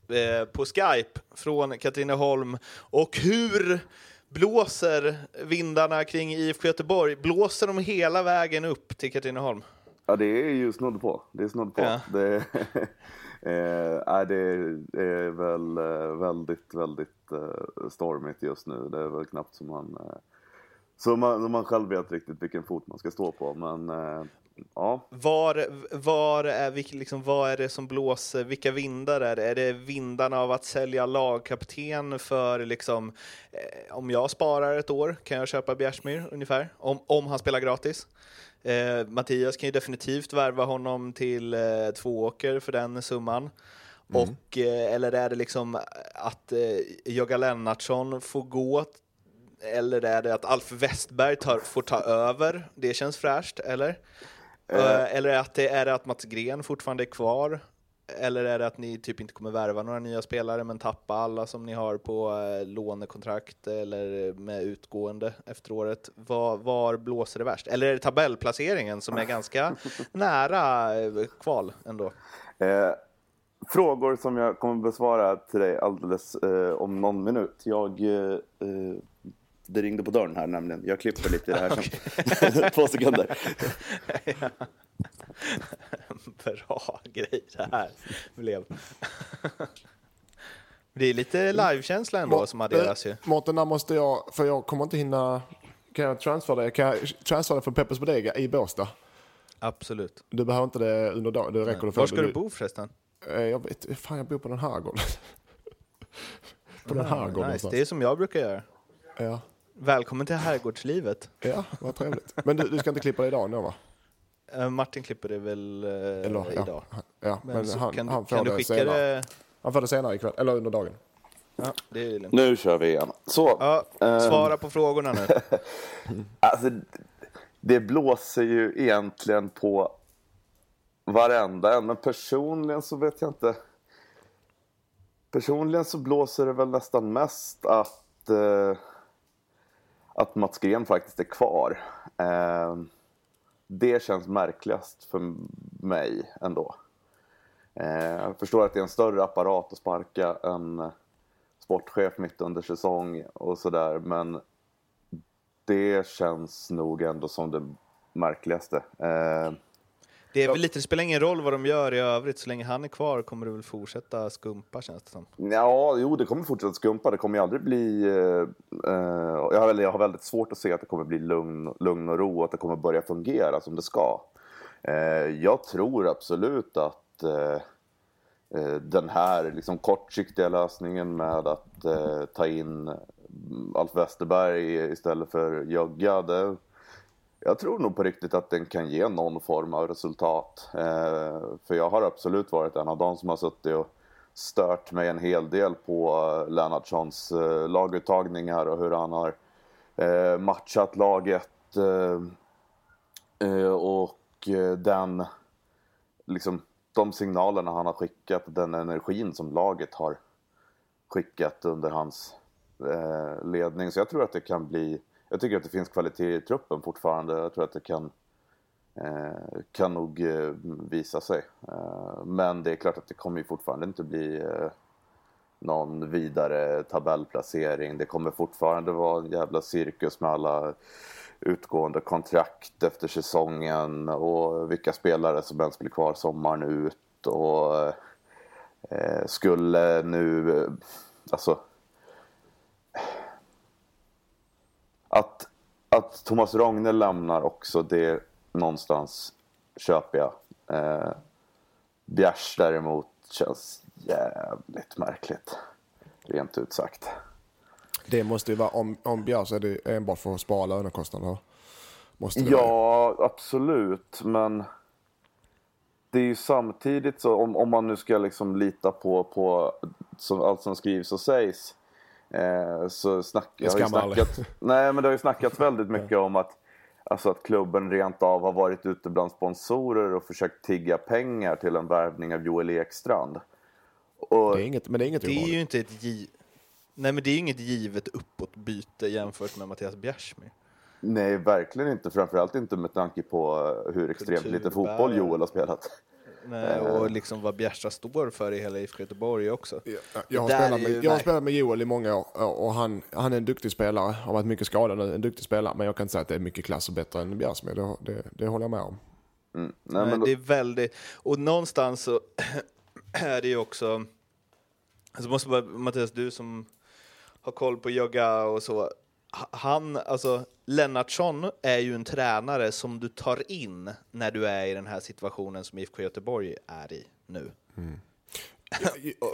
eh, på Skype från Katrineholm. Och hur blåser vindarna kring IFK Göteborg? Blåser de hela vägen upp till Katrineholm? Ja, det är ju snudd på. Det är snudd på. Ja. Det, eh, det är väl väldigt, väldigt stormigt just nu. Det är väl knappt som man så man, man själv vet riktigt vilken fot man ska stå på. Men eh, ja. Var, var är, liksom, vad är det som blåser? Vilka vindar är det? Är det vindarna av att sälja lagkapten för liksom, eh, om jag sparar ett år kan jag köpa Bjärsmyr ungefär, om, om han spelar gratis. Eh, Mattias kan ju definitivt värva honom till eh, Tvååker för den summan. Mm. Och, eh, eller är det liksom att eh, Jogga Lennartsson får gå eller är det att Alf Westberg tar, får ta över? Det känns fräscht, eller? Uh. Eller är, att det, är det att Mats Gren fortfarande är kvar? Eller är det att ni typ inte kommer värva några nya spelare men tappa alla som ni har på eh, lånekontrakt eller med utgående efter året? Var, var blåser det värst? Eller är det tabellplaceringen som är ganska nära eh, kval ändå? Eh, frågor som jag kommer besvara till dig alldeles om någon minut. Jag det ringde på dörren här nämligen. Jag klipper lite i det här sen. Två sekunder. Bra grej det här blev. Det är lite livekänsla ändå som adderas ju. Mårten, när måste jag, för jag kommer inte hinna, kan jag transfera det? Kan jag transfera det från Peppers Bodega i Båstad? Absolut. Du behöver inte det under dagen, det räcker Nej. Var ska du bo förresten? Eh, jag vet, fan jag bor på den här gården. på den här gården. Nice. Det är som jag brukar göra. Ja. Välkommen till herrgårdslivet. Ja, vad trevligt. Men du, du ska inte klippa det idag nu va? Uh, Martin klipper det väl uh, eller, idag. Ja, ja men, men han, kan, han får kan det skicka senare. Det... Han får det senare ikväll, eller under dagen. Ja, det är lugnt. Nu kör vi igen. Så, ja, svara um... på frågorna nu. alltså, det blåser ju egentligen på varenda en, men personligen så vet jag inte. Personligen så blåser det väl nästan mest att uh, att Mats Gren faktiskt är kvar. Eh, det känns märkligast för mig ändå. Eh, jag förstår att det är en större apparat att sparka en sportchef mitt under säsong och sådär men det känns nog ändå som det märkligaste. Eh, det är väl lite, det spelar ingen roll vad de gör i övrigt, så länge han är kvar kommer det väl fortsätta skumpa känns det som. Ja, jo det kommer fortsätta skumpa, det kommer ju aldrig bli... Eh, eh, jag, har väldigt, jag har väldigt svårt att se att det kommer bli lugn, lugn och ro, att det kommer börja fungera som det ska. Eh, jag tror absolut att eh, eh, den här liksom, kortsiktiga lösningen med att eh, ta in Alf Westerberg istället för Jögga, det jag tror nog på riktigt att den kan ge någon form av resultat. Eh, för jag har absolut varit en av de som har suttit och stört mig en hel del på eh, Lennartssons eh, laguttagningar och hur han har eh, matchat laget. Eh, eh, och eh, den liksom de signalerna han har skickat, den energin som laget har skickat under hans eh, ledning. Så jag tror att det kan bli, jag tycker att det finns kvalitet i truppen fortfarande. Jag tror att det kan, eh, kan nog eh, visa sig. Eh, men det är klart att det kommer ju fortfarande inte bli eh, någon vidare tabellplacering. Det kommer fortfarande vara en jävla cirkus med alla utgående kontrakt efter säsongen och vilka spelare som ens blir kvar sommaren ut. Och eh, skulle nu, alltså att, att Thomas Rogne lämnar också, det någonstans köper jag. Eh, Bjärs däremot känns jävligt märkligt. Rent ut sagt. Det måste ju vara, om, om Bjärs är det enbart för att spara lönekostnader. Måste det Ja, absolut. Men det är ju samtidigt så, om, om man nu ska liksom lita på, på som, allt som skrivs och sägs. Eh, så snack, Det jag har ju snackat, nej, men det har ju snackats väldigt mycket om att, alltså att klubben rent av har varit ute bland sponsorer och försökt tigga pengar till en värvning av Joel Ekstrand. Och, Det är inget, men det är inget Det är ju inte ett gi- Nej, men det är ju inget givet uppåtbyte jämfört med Mattias Bjärsmyr. Nej, verkligen inte. Framförallt inte med tanke på hur extremt lite fotboll Joel har spelat. Nej, och liksom vad Bjärsta står för i hela IFK Göteborg också. Jag, jag, har spelat med, jag har spelat med Joel i många år och han, han är en duktig spelare. Har varit mycket skadad nu, en duktig spelare. Men jag kan inte säga att det är mycket klasser bättre än Bjärsmyr. Det, det, det håller jag med om. Mm. Nej, men då, det är väldigt... Och någonstans så är det ju också... Alltså måste bara, Mattias, du som har koll på yoga och så. Ha- Han, alltså Lennartsson är ju en tränare som du tar in när du är i den här situationen som IFK Göteborg är i nu.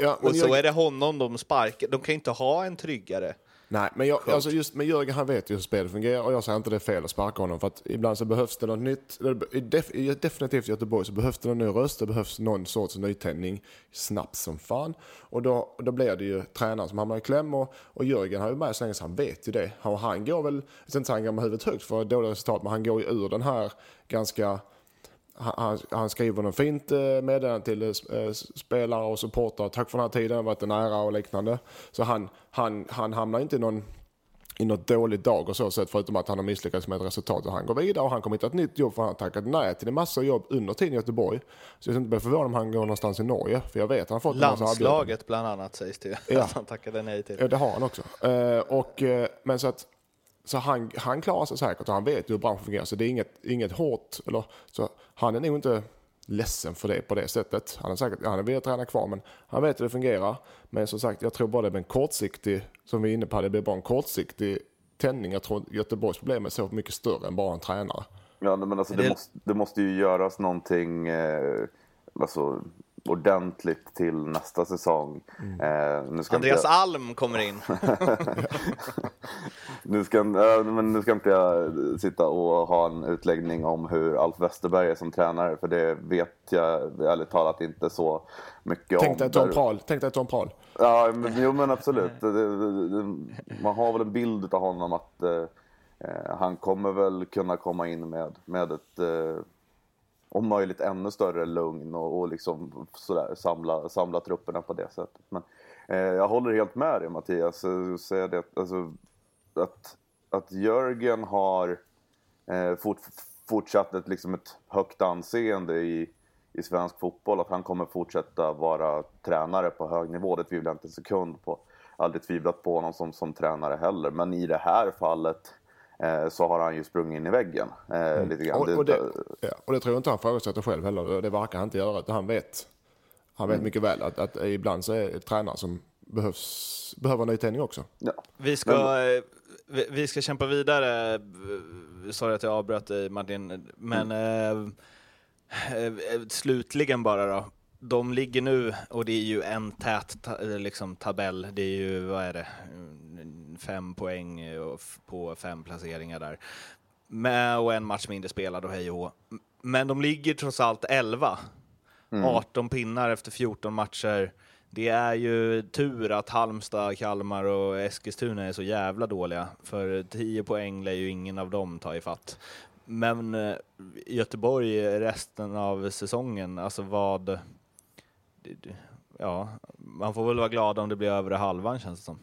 Ja, men Och så jag- är det honom de sparkar. De kan inte ha en tryggare. Nej, men jag, alltså just med Jörgen, han vet ju hur spelet fungerar och jag säger inte det är fel att sparka honom för att ibland så behövs det något nytt. I def, i definitivt i Göteborg så behövs det någon ny röst, det behövs någon sorts nytändning snabbt som fan. Och då, då blir det ju tränaren som hamnar i kläm och, och Jörgen har ju med så länge så han vet ju det. Och han går väl, jag ska inte säga han går med huvudet högt för dåliga resultat, men han går ju ur den här ganska han, han- skriver något fint eh, meddelande till eh, spelare och supportrar. Tack för den här tiden, det har varit en ära och liknande. Så han, han, han hamnar inte i någon i något dåligt dag och så sätt förutom att han har misslyckats med ett resultat. Och han går vidare och han kommer hitta ett nytt jobb för han har tackat nej till en massa jobb under tiden i Göteborg. Så jag ska inte bli förvånad om han går någonstans i Norge. För jag vet att han fått. Landslaget bland annat sägs det ju. Ja. Att han tackade nej till. Ja, det har han också. Eh, och, eh, men så att så han, han klarar sig säkert och han vet hur branschen fungerar. Så det är inget, inget hårt. Eller, så han är nog inte ledsen för det på det sättet. Han är säkert, han vill träna kvar men han vet hur det fungerar. Men som sagt, jag tror bara det blir en kortsiktig, som vi är inne på, det blir bara en kortsiktig tändning. Jag tror Göteborgs problem är så mycket större än bara en tränare. ja, men alltså, Det- det, måste, det måste ju göras någonting eh, alltså, ordentligt till nästa säsong. Eh, nu ska Andreas inte, Alm kommer in. nu, ska, eh, men nu ska inte jag sitta och ha en utläggning om hur Alf Westerberg är som tränare. För det vet jag ärligt talat inte så mycket Tänk om. Tom Där- Prahl. Tänk dig Tom Prahl. Ja, men, jo men absolut. Man har väl en bild av honom att eh, eh, han kommer väl kunna komma in med, med ett eh, om möjligt ännu större lugn och, och liksom sådär, samla, samla trupperna på det sättet. Men eh, jag håller helt med dig Mattias. säger det, alltså, att, att Jörgen har eh, fort, fortsatt ett, liksom ett högt anseende i, i svensk fotboll. Att han kommer fortsätta vara tränare på hög nivå. Det tvivlar jag inte en sekund på. Aldrig tvivlat på honom som, som tränare heller. Men i det här fallet så har han ju sprungit in i väggen. Eh, lite grann. Och, och, det, ja, och det tror jag inte han frågasätter själv heller. Det verkar han inte göra. Han vet, han vet mycket väl att, att ibland så är det tränare som behövs, behöver nytändning också. ja. Vi ska, eh, vi, vi ska kämpa vidare. Sorry att jag avbröt dig Martin, men eh, eh, slutligen bara då. De ligger nu, och det är ju en tät ta, eh, liksom, tabell, det är ju, vad är det, Mm, fem poäng eh, på fem placeringar där. Med, och en match mindre spelad och hej och. Men de ligger trots allt 11. 18 pinnar efter 14 matcher. Det är ju tur att Halmstad, Kalmar och Eskilstuna är så jävla dåliga. För 10 poäng lär ju ingen av dem ta i fatt. men eh, Göteborg resten av säsongen, alltså vad... Ja, man får väl vara glad om det blir över halvan känns det som.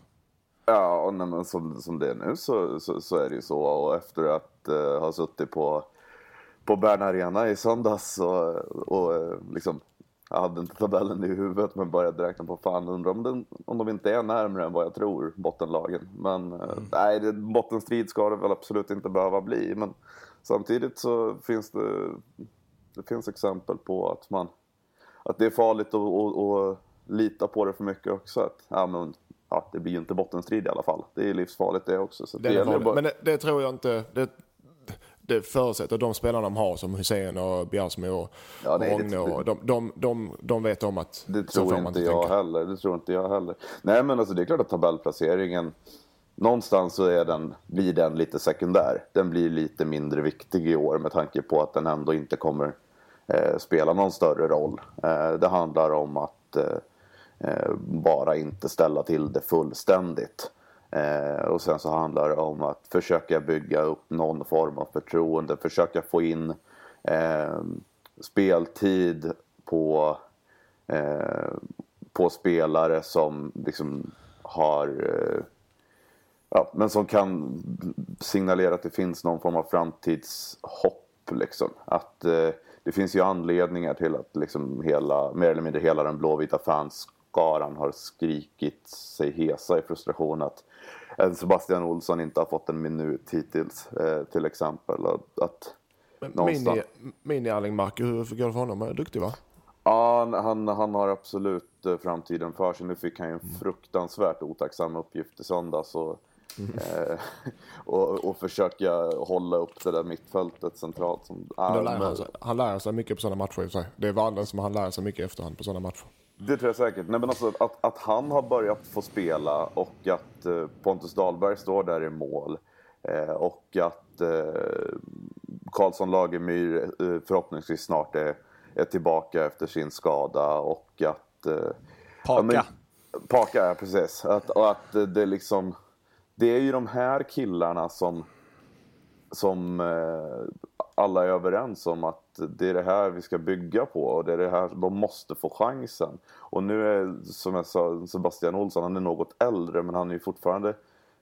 Ja, nej, men som, som det är nu så, så, så är det ju så. Och efter att uh, ha suttit på, på Bern Arena i söndags och, och eh, liksom, jag hade inte tabellen i huvudet men började räkna på fan undrar om, den, om de inte är närmare än vad jag tror, bottenlagen. Men eh, nej, det, bottenstrid ska det väl absolut inte behöva bli. Men samtidigt så finns det, det finns exempel på att man att det är farligt att, att, att lita på det för mycket också. Att, ja, men, ja, det blir ju inte bottenstrid i alla fall. Det är livsfarligt det också. Så Det är gäller farligt. bara- Men det, det tror jag inte. Det, det förutsätter de spelarna de har som Hussein och Bjärsmyr och Ja, nej, det- Rogne. Och de, de, de, de vet om att Det tror inte jag tänka. heller. Det tror inte jag heller. Nej, men alltså det är klart att tabellplaceringen någonstans så är den, blir den lite sekundär. Den blir lite mindre viktig i år med tanke på att den ändå inte kommer eh, spela någon större roll. Eh, det handlar om att eh, Eh, bara inte ställa till det fullständigt. Eh, och sen så handlar det om att försöka bygga upp någon form av förtroende, försöka få in eh, speltid på eh, på spelare som liksom har eh, ja, men som kan signalera att det finns någon form av framtidshopp liksom. Att eh, det finns ju anledningar till att liksom hela, mer eller mindre hela den blåvita fans fanskaran har skrikit sig hesa i frustration att Sebastian Olsson inte har fått en minut hittills eh, till exempel. Att, någonstans- Mini, hur går det för honom? Är duktig va? Ja, han- han, han har absolut eh, framtiden för sig. Nu fick han ju en Mm. fruktansvärt otacksam uppgift i söndags. Och, eh, och, och försöka hålla upp det där mittfältet centralt. Som, lär han, sig, han lär sig mycket på sådana matcher i sig. Det är vallen som han lär sig mycket efterhand på sådana matcher. Det tror jag säkert. Nej, men alltså, att, att han har börjat få spela och att eh, Pontus Dahlberg står där i mål. Eh, och att eh, Karlsson Lagemyr eh, förhoppningsvis snart är, är tillbaka efter sin skada. Och att... Eh, Paka. men- Paka, ja, precis. Att, och att det liksom... Det är ju de här killarna som, som eh, alla är överens om att det är det här vi ska bygga på och det är det här, de måste få chansen. Och nu är, som jag sa, Sebastian Olsson, han är något äldre men han är ju fortfarande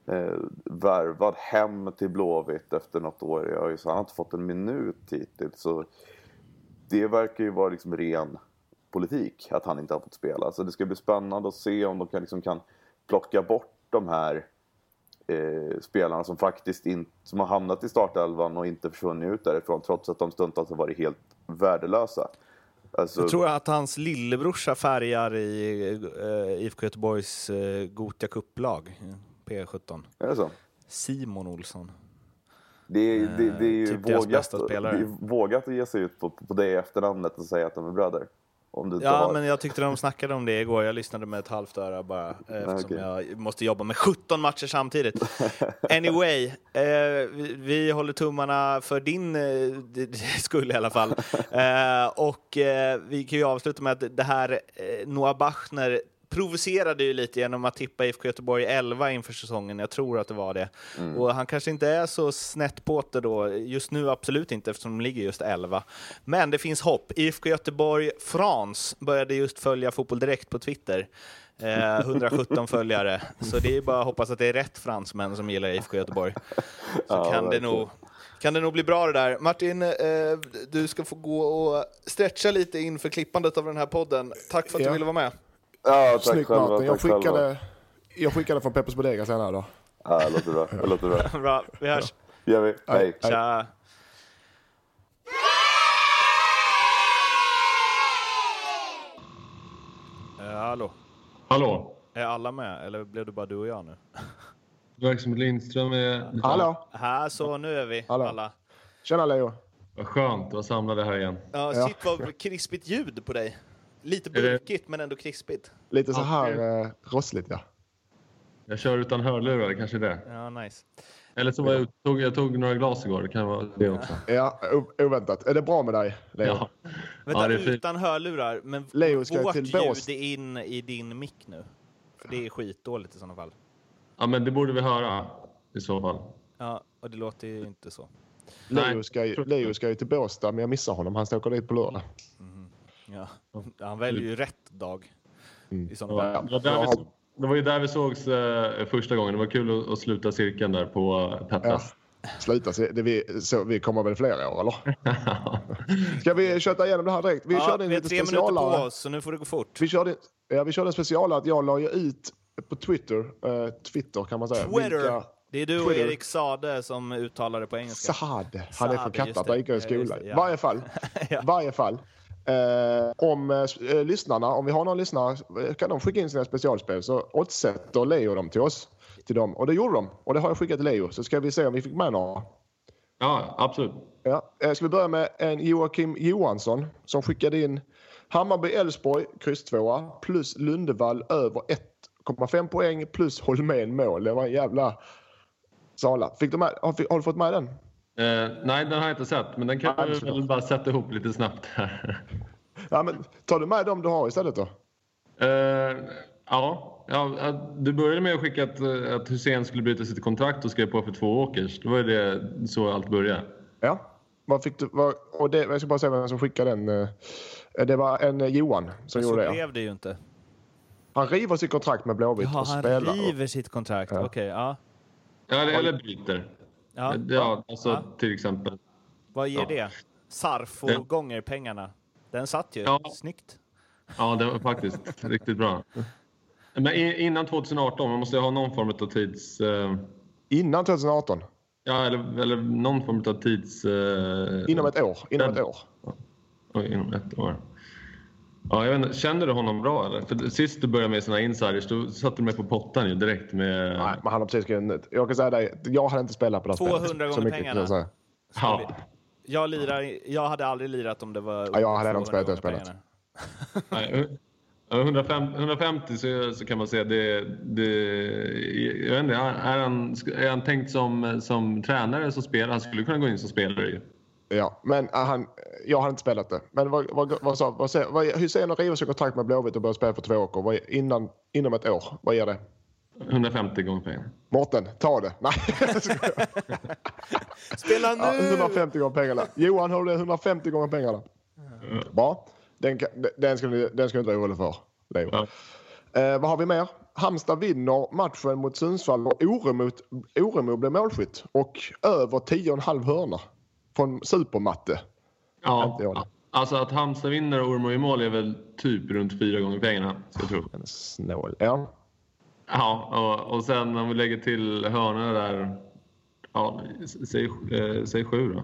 eh, värvad hem till Blåvitt efter något år i ÖIS. Han har inte fått en minut hittills. Så det verkar ju vara liksom ren politik att han inte har fått spela. Så det ska bli spännande att se om de kan, liksom kan plocka bort de här eh, spelarna som faktiskt in, som har hamnat i startelvan och inte försvunnit ut därifrån trots att de stundtals har varit helt värdelösa. Alltså, Jag tror att hans lillebrorsa färgar i eh, IFK Göteborgs eh, Gotia Cup-lag, P17. Är det så? Simon Olsson. Det är, det, det är ju typ deras vågat, det är vågat att ge sig ut på, på det efternamnet och säga att de är bröder. Ja, har... men jag tyckte de snackade om det igår. Jag lyssnade med ett halvt öra bara, eh, eftersom okej. jag måste jobba med 17 matcher samtidigt. Anyway, eh, vi, vi håller tummarna för din eh, skull i alla fall. Eh, och eh, vi kan ju avsluta med att det här eh, Noah Bachner provocerade ju lite genom att tippa IFK Göteborg 11 inför säsongen. Jag tror att det var det. Och han kanske inte är så snett på det då. Just nu absolut inte eftersom de ligger just 11. Men det finns hopp. IFK Göteborg France började just följa Fotboll Direkt på Twitter. Eh, 117 följare. Så det är bara att hoppas att det är rätt fransmän som gillar IFK Göteborg. Så Ja, kan, det nog, kan det nog bli bra det där. Martin, eh, du ska få gå och stretcha lite inför klippandet av den här podden. Tack för att Ja. du ville vara med. Ja, tack Snyggt själva. Martin. Jag tack själva. skickade, jag skickade från Peppers Bodega senare då. Ja, det låter bra. Det låter bra. Bra, vi hörs. Det gör vi. Hej. Tja. Eh, hallå, Hallå? är alla med eller blev det bara du och jag nu? Att Lindström är... Hallå? Här så, nu är vi Hallå. alla. Tjena Leo. Vad skönt att vara samlade här igen. Ja, Ja. Shit vad krispigt ljud på dig. Lite bulkigt men ändå krispigt. Lite så här eh, rossligt ja. Jag kör utan hörlurar, kanske det. Ja, nice. Eller så var jag, tog jag tog några glas igår, det kan vara det också. Ja, oväntat. Är det bra med dig Leo? Ja. Vänta, Ja, det är fint. utan hörlurar, men Leo ska vårt till ljud Bås. är in i din mick nu. För det är skitdåligt i sådana fall. ja, men det borde vi höra i så fall. Ja, och det låter ju inte så. Leo ska, ju- Leo ska ju till Båstad, men jag missar honom. Han ska åka dit på lördag. Ja. Han väljer ju rätt dag. Mm. I Det sådana var, fall. det var där vi så- det var ju där vi sågs eh, första gången. Det var kul att, att sluta cirkeln där på eh, Petras. Sluta, se- det vi, så, vi kommer väl flera år, eller? Ska vi köta igenom det här direkt? Vi Ja, körde en vi har lite tre minuter på specialare. oss, så nu får det gå fort. Vi körde, ja, vi körde en specialare att jag la ju ut på Twitter, eh, Twitter kan man säga. Twitter! vilka- Det är du och. Erik Sade som uttalar det på engelska. Saad. Han är från Kattarp, det. där gick jag i Ja, skolan. ja. varje fall. Ja. varje fall. Eh, om eh, eh, lyssnarna, om vi har någon lyssnare, eh, kan de skicka in sina specialspel så oddsätter Leo dem till oss. Till dem. Och det gjorde de. Och det har jag skickat till Leo. Så ska vi se om vi fick med några. Ja, absolut. Ja. Eh, Ska vi börja med en Joakim Johansson som skickade in Hammarby-Elfsborg, kryss 2 plus Lundevall över 1,5 poäng plus Holmén mål. Det var en jävla sala. Fick du med, har, har du fått med den? Eh, nej, den har jag inte sett, men den kan Nej, ska väl bara sätta ihop lite snabbt här. Ja, men, tar du med dem du har istället då? Eh, ja, ja, att du började med att skicka att, eh, att Hussein skulle bryta sitt kontrakt och skrev på för två åkers. Det var ju det, så allt började. Ja. Vad fick du, vad, och det, jag ska bara säga vem som skickade den. eh, Det var en eh, Johan som Så gjorde det. blev det ju inte. Han river sitt kontrakt med Blåvitt Jaha, och han spelar. river sitt kontrakt. Ja. Okej, ja. Ja, eller, eller bryter. Ja. Ja, alltså Ja. till exempel. Vad ger Ja. det? Sarf och Det- gånger pengarna. Den satt ju. Ja. Snyggt. Ja, det var faktiskt riktigt bra. Men innan 2018, man måste ju ha någon form av tids... Eh, Innan 2018. ja, eller, eller någon form av tids... Eh, Inom ett år. Inom ett år. Oj, inom ett år. Ja, jag vet inte, kände du honom bra eller? För sist du började med såna insiders, då satte du mig på pottan ju direkt med... Nej, men han har precis skrivit... Jag kan säga dig, jag hade inte spelat på det här 200 spelet. gånger Så mycket pengarna. jag. Ja, Jag, lirar, jag hade aldrig lirat om det var... Ja, jag hade inte 200 spelat det gånger spelet. nej, ja, 150, 150 så, så kan man säga det, det... Jag vet inte, är han, är han tänkt som, som tränare som spelare? Han skulle kunna gå in som spelare ju. Ja, men äh, han, jag hade inte spelat det. Men vad, vad, vad, sa- vad, vad, Hussein river sitt kontrakt med Blåvitt och börjar spela för två år. Vad, innan, inom ett år, vad ger det? 150 gånger pengarna. Mårten, ta det. Nej. Spela ja, nu! 150 gånger pengarna. Johan, har du det? 150 gånger pengarna. Bra. Den, den ska du den ska du inte vara orolig för, Leo. Ja. Eh, vad har vi mer? Halmstad vinner matchen mot Sundsvall och Oremo, Oremo blev målskytt. Och över 10,5 hörna från Supermatte. Inte Ja, det. alltså att Halmstad vinner och Ormo i mål är väl typ runt fyra gånger pengarna, ska jag tro. Snål. Ja. Ja, och, och sen om vi lägger till hörnorna där, ja, säg, eh, säg sju då.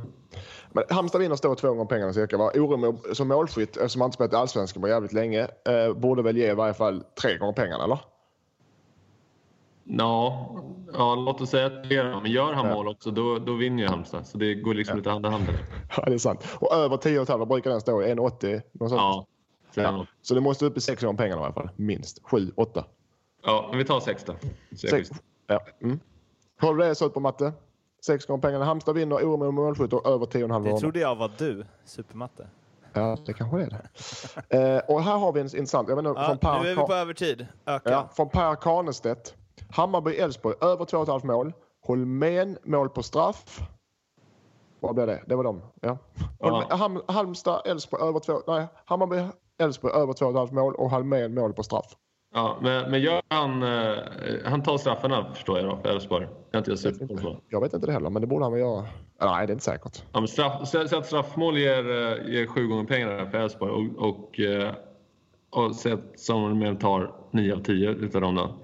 Men Halmstad vinner står två gånger pengarna cirka. Va? Oremo som målskytt, eftersom han inte spelat i Allsvenskan på jävligt länge, eh, borde väl ge i varje fall tre gånger pengarna, eller? Ja, ja låt oss säga att det är det. Men gör han Ja. mål också, då, då vinner ju Halmstad. Så det går liksom lite hand i hand. Ja, det är sant. Och över 10,5, vad brukar den stå i? 1,80? Något sånt. Ja, Ja. Så det måste upp i sex gånger pengarna i alla fall. Minst. Sju, åtta. ja, men vi tar sex då. Sex. Ja. Mm. Du det så på matte? Sex gånger pengarna. Halmstad vinner, Oremo målskytt och över 10,5 Det hörnor. trodde jag var du, supermatte. Ja, det kanske är det. eh, och här har vi en intressant. Jag menar, Ja, från Per, nu är vi på övertid. Öka. ja, från per Kahnestedt. Hammarby-Elfsborg över 2,5 mål. Holmén mål på straff. Vad blev det? Det var dem. Ja. Ja. Holm- Ham, Halmstad, Elfsborg över 2... Nej, Hammarby, Elfsborg över 2,5 mål och Holmén mål på straff. Ja, men, men gör han, eh, han tar straffarna förstår jag då, för Elfsborg. Jag inte jag superkoll på. Jag vet inte det heller, men det borde han väl göra. Nej, det är inte säkert. Ja, men straff, säg att straffmål ger, eh, ger sju gånger pengarna för Elfsborg och, och, eh, och säg att Samuel tar nio av tio utav dem då.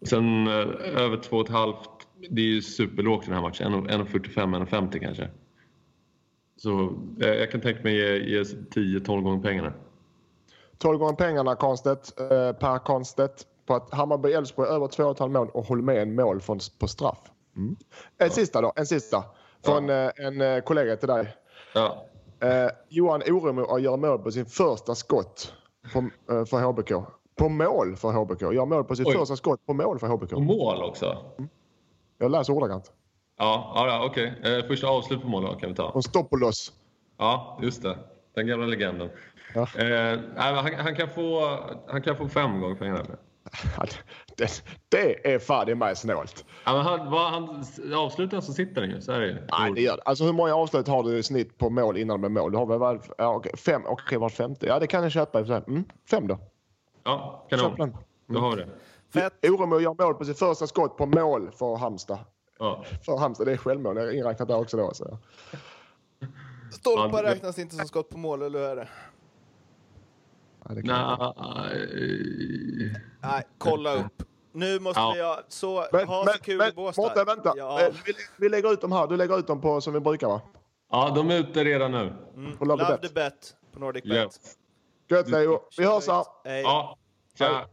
Och sen eh, över två och ett halvt, det är ju superlågt i den här matchen. 1,45, 1,50 kanske. Så eh, jag kan tänka mig ge, ge 10-12 gånger pengarna. 12 gånger pengarna Kahnstedt, eh, Per Kahnstedt på att Hammarby-Elfsborg över 2,5 mål och Holmén mål från, på straff. Mm. En sista då, en sista. Från eh, en kollega till dig. Ja, Eh, Johan Oremo gör mål på sin första skott på, eh, för HBK. På mål för HBK. Gör mål på sitt Oj. första skott på mål för HBK. och mål också. Jag läser ordagrant. Ja, ja, okej. Eh, första avslut på mål kan vi ta. Från Stopoulos. Ja, just det. Den gamla legenden. Ja. Eh, han, han, kan få, han kan få fem gånger pengarna. Det, det är fan i mig snålt. Ja, men han, vad, han avslutar så sitter den ju. Så är det ju. Nej, det gör det. Alltså hur många avslut har du i snitt på mål innan är mål? Du har väl ja, okej, fem? Okej, vart femte? Ja, det kan jag köpa. i och för sig. Mm, fem då. Ja, kanon. Då har vi det. Fett. Oremo gör mål på sitt första skott på mål för Halmstad. Ja. För Halmstad, det är självmål. Jag har inräknat där också då. Så. Stolpar det- räknas inte som skott på mål, eller hur är det? Ja, det kan Nej. Nej, kolla upp. Nu måste Ja. vi ha, så, Men, ha men, så kul men i Båstad. Mårten, vänta. Ja. Eh, Vi, vi lägger ut dem här. Du lägger ut dem på som vi brukar va? Ja, de är ute redan nu. Mm. på Love the Love Bet. the bet på Nordic Bet. Yes. Gött Leo. Vi hörs här. Hej. Ja, tja.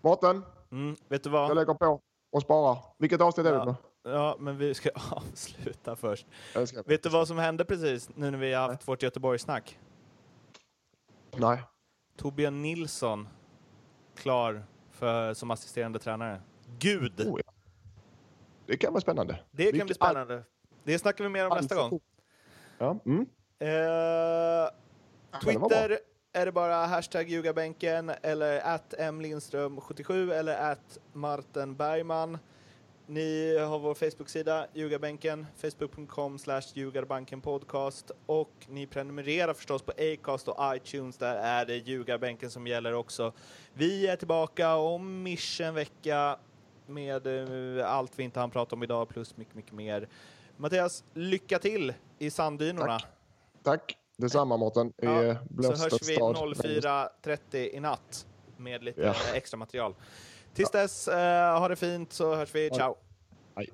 Mårten, Mm, vet du jag vad? lägger på och sparar. Vilket avsnitt är det på? Ja, men vi ska avsluta först. Jag ska- Vet du vad som hände precis nu när vi har haft vårt Göteborgssnack? Nej. Torbjörn Nilsson klar för, som assisterande tränare. Gud! Oh, ja. Det kan vara spännande. Det kan bli Vilket- spännande. Det snackar vi mer om nästa gång. Ja. Mm. Var Twitter är det bara hashtag ljugarbänken eller att mlindström77 eller att Martin Bergman. Ni har vår Facebook-sida, ljugarbänken, facebook.com slash ljugarbanken podcast och ni prenumererar förstås på Acast och iTunes, där är det ljugarbänken som gäller också. Vi är tillbaka om en vecka med eh, allt vi inte hann prata om idag plus mycket, mycket mer. Mattias, lycka till i sanddynorna. Tack. Tack. Detsamma Mårten. Ja, ja, Så hörs vi 04.30 i natt med lite Ja. extra material. Tills dess, eh, ha det fint så hörs vi. Ciao! Hej.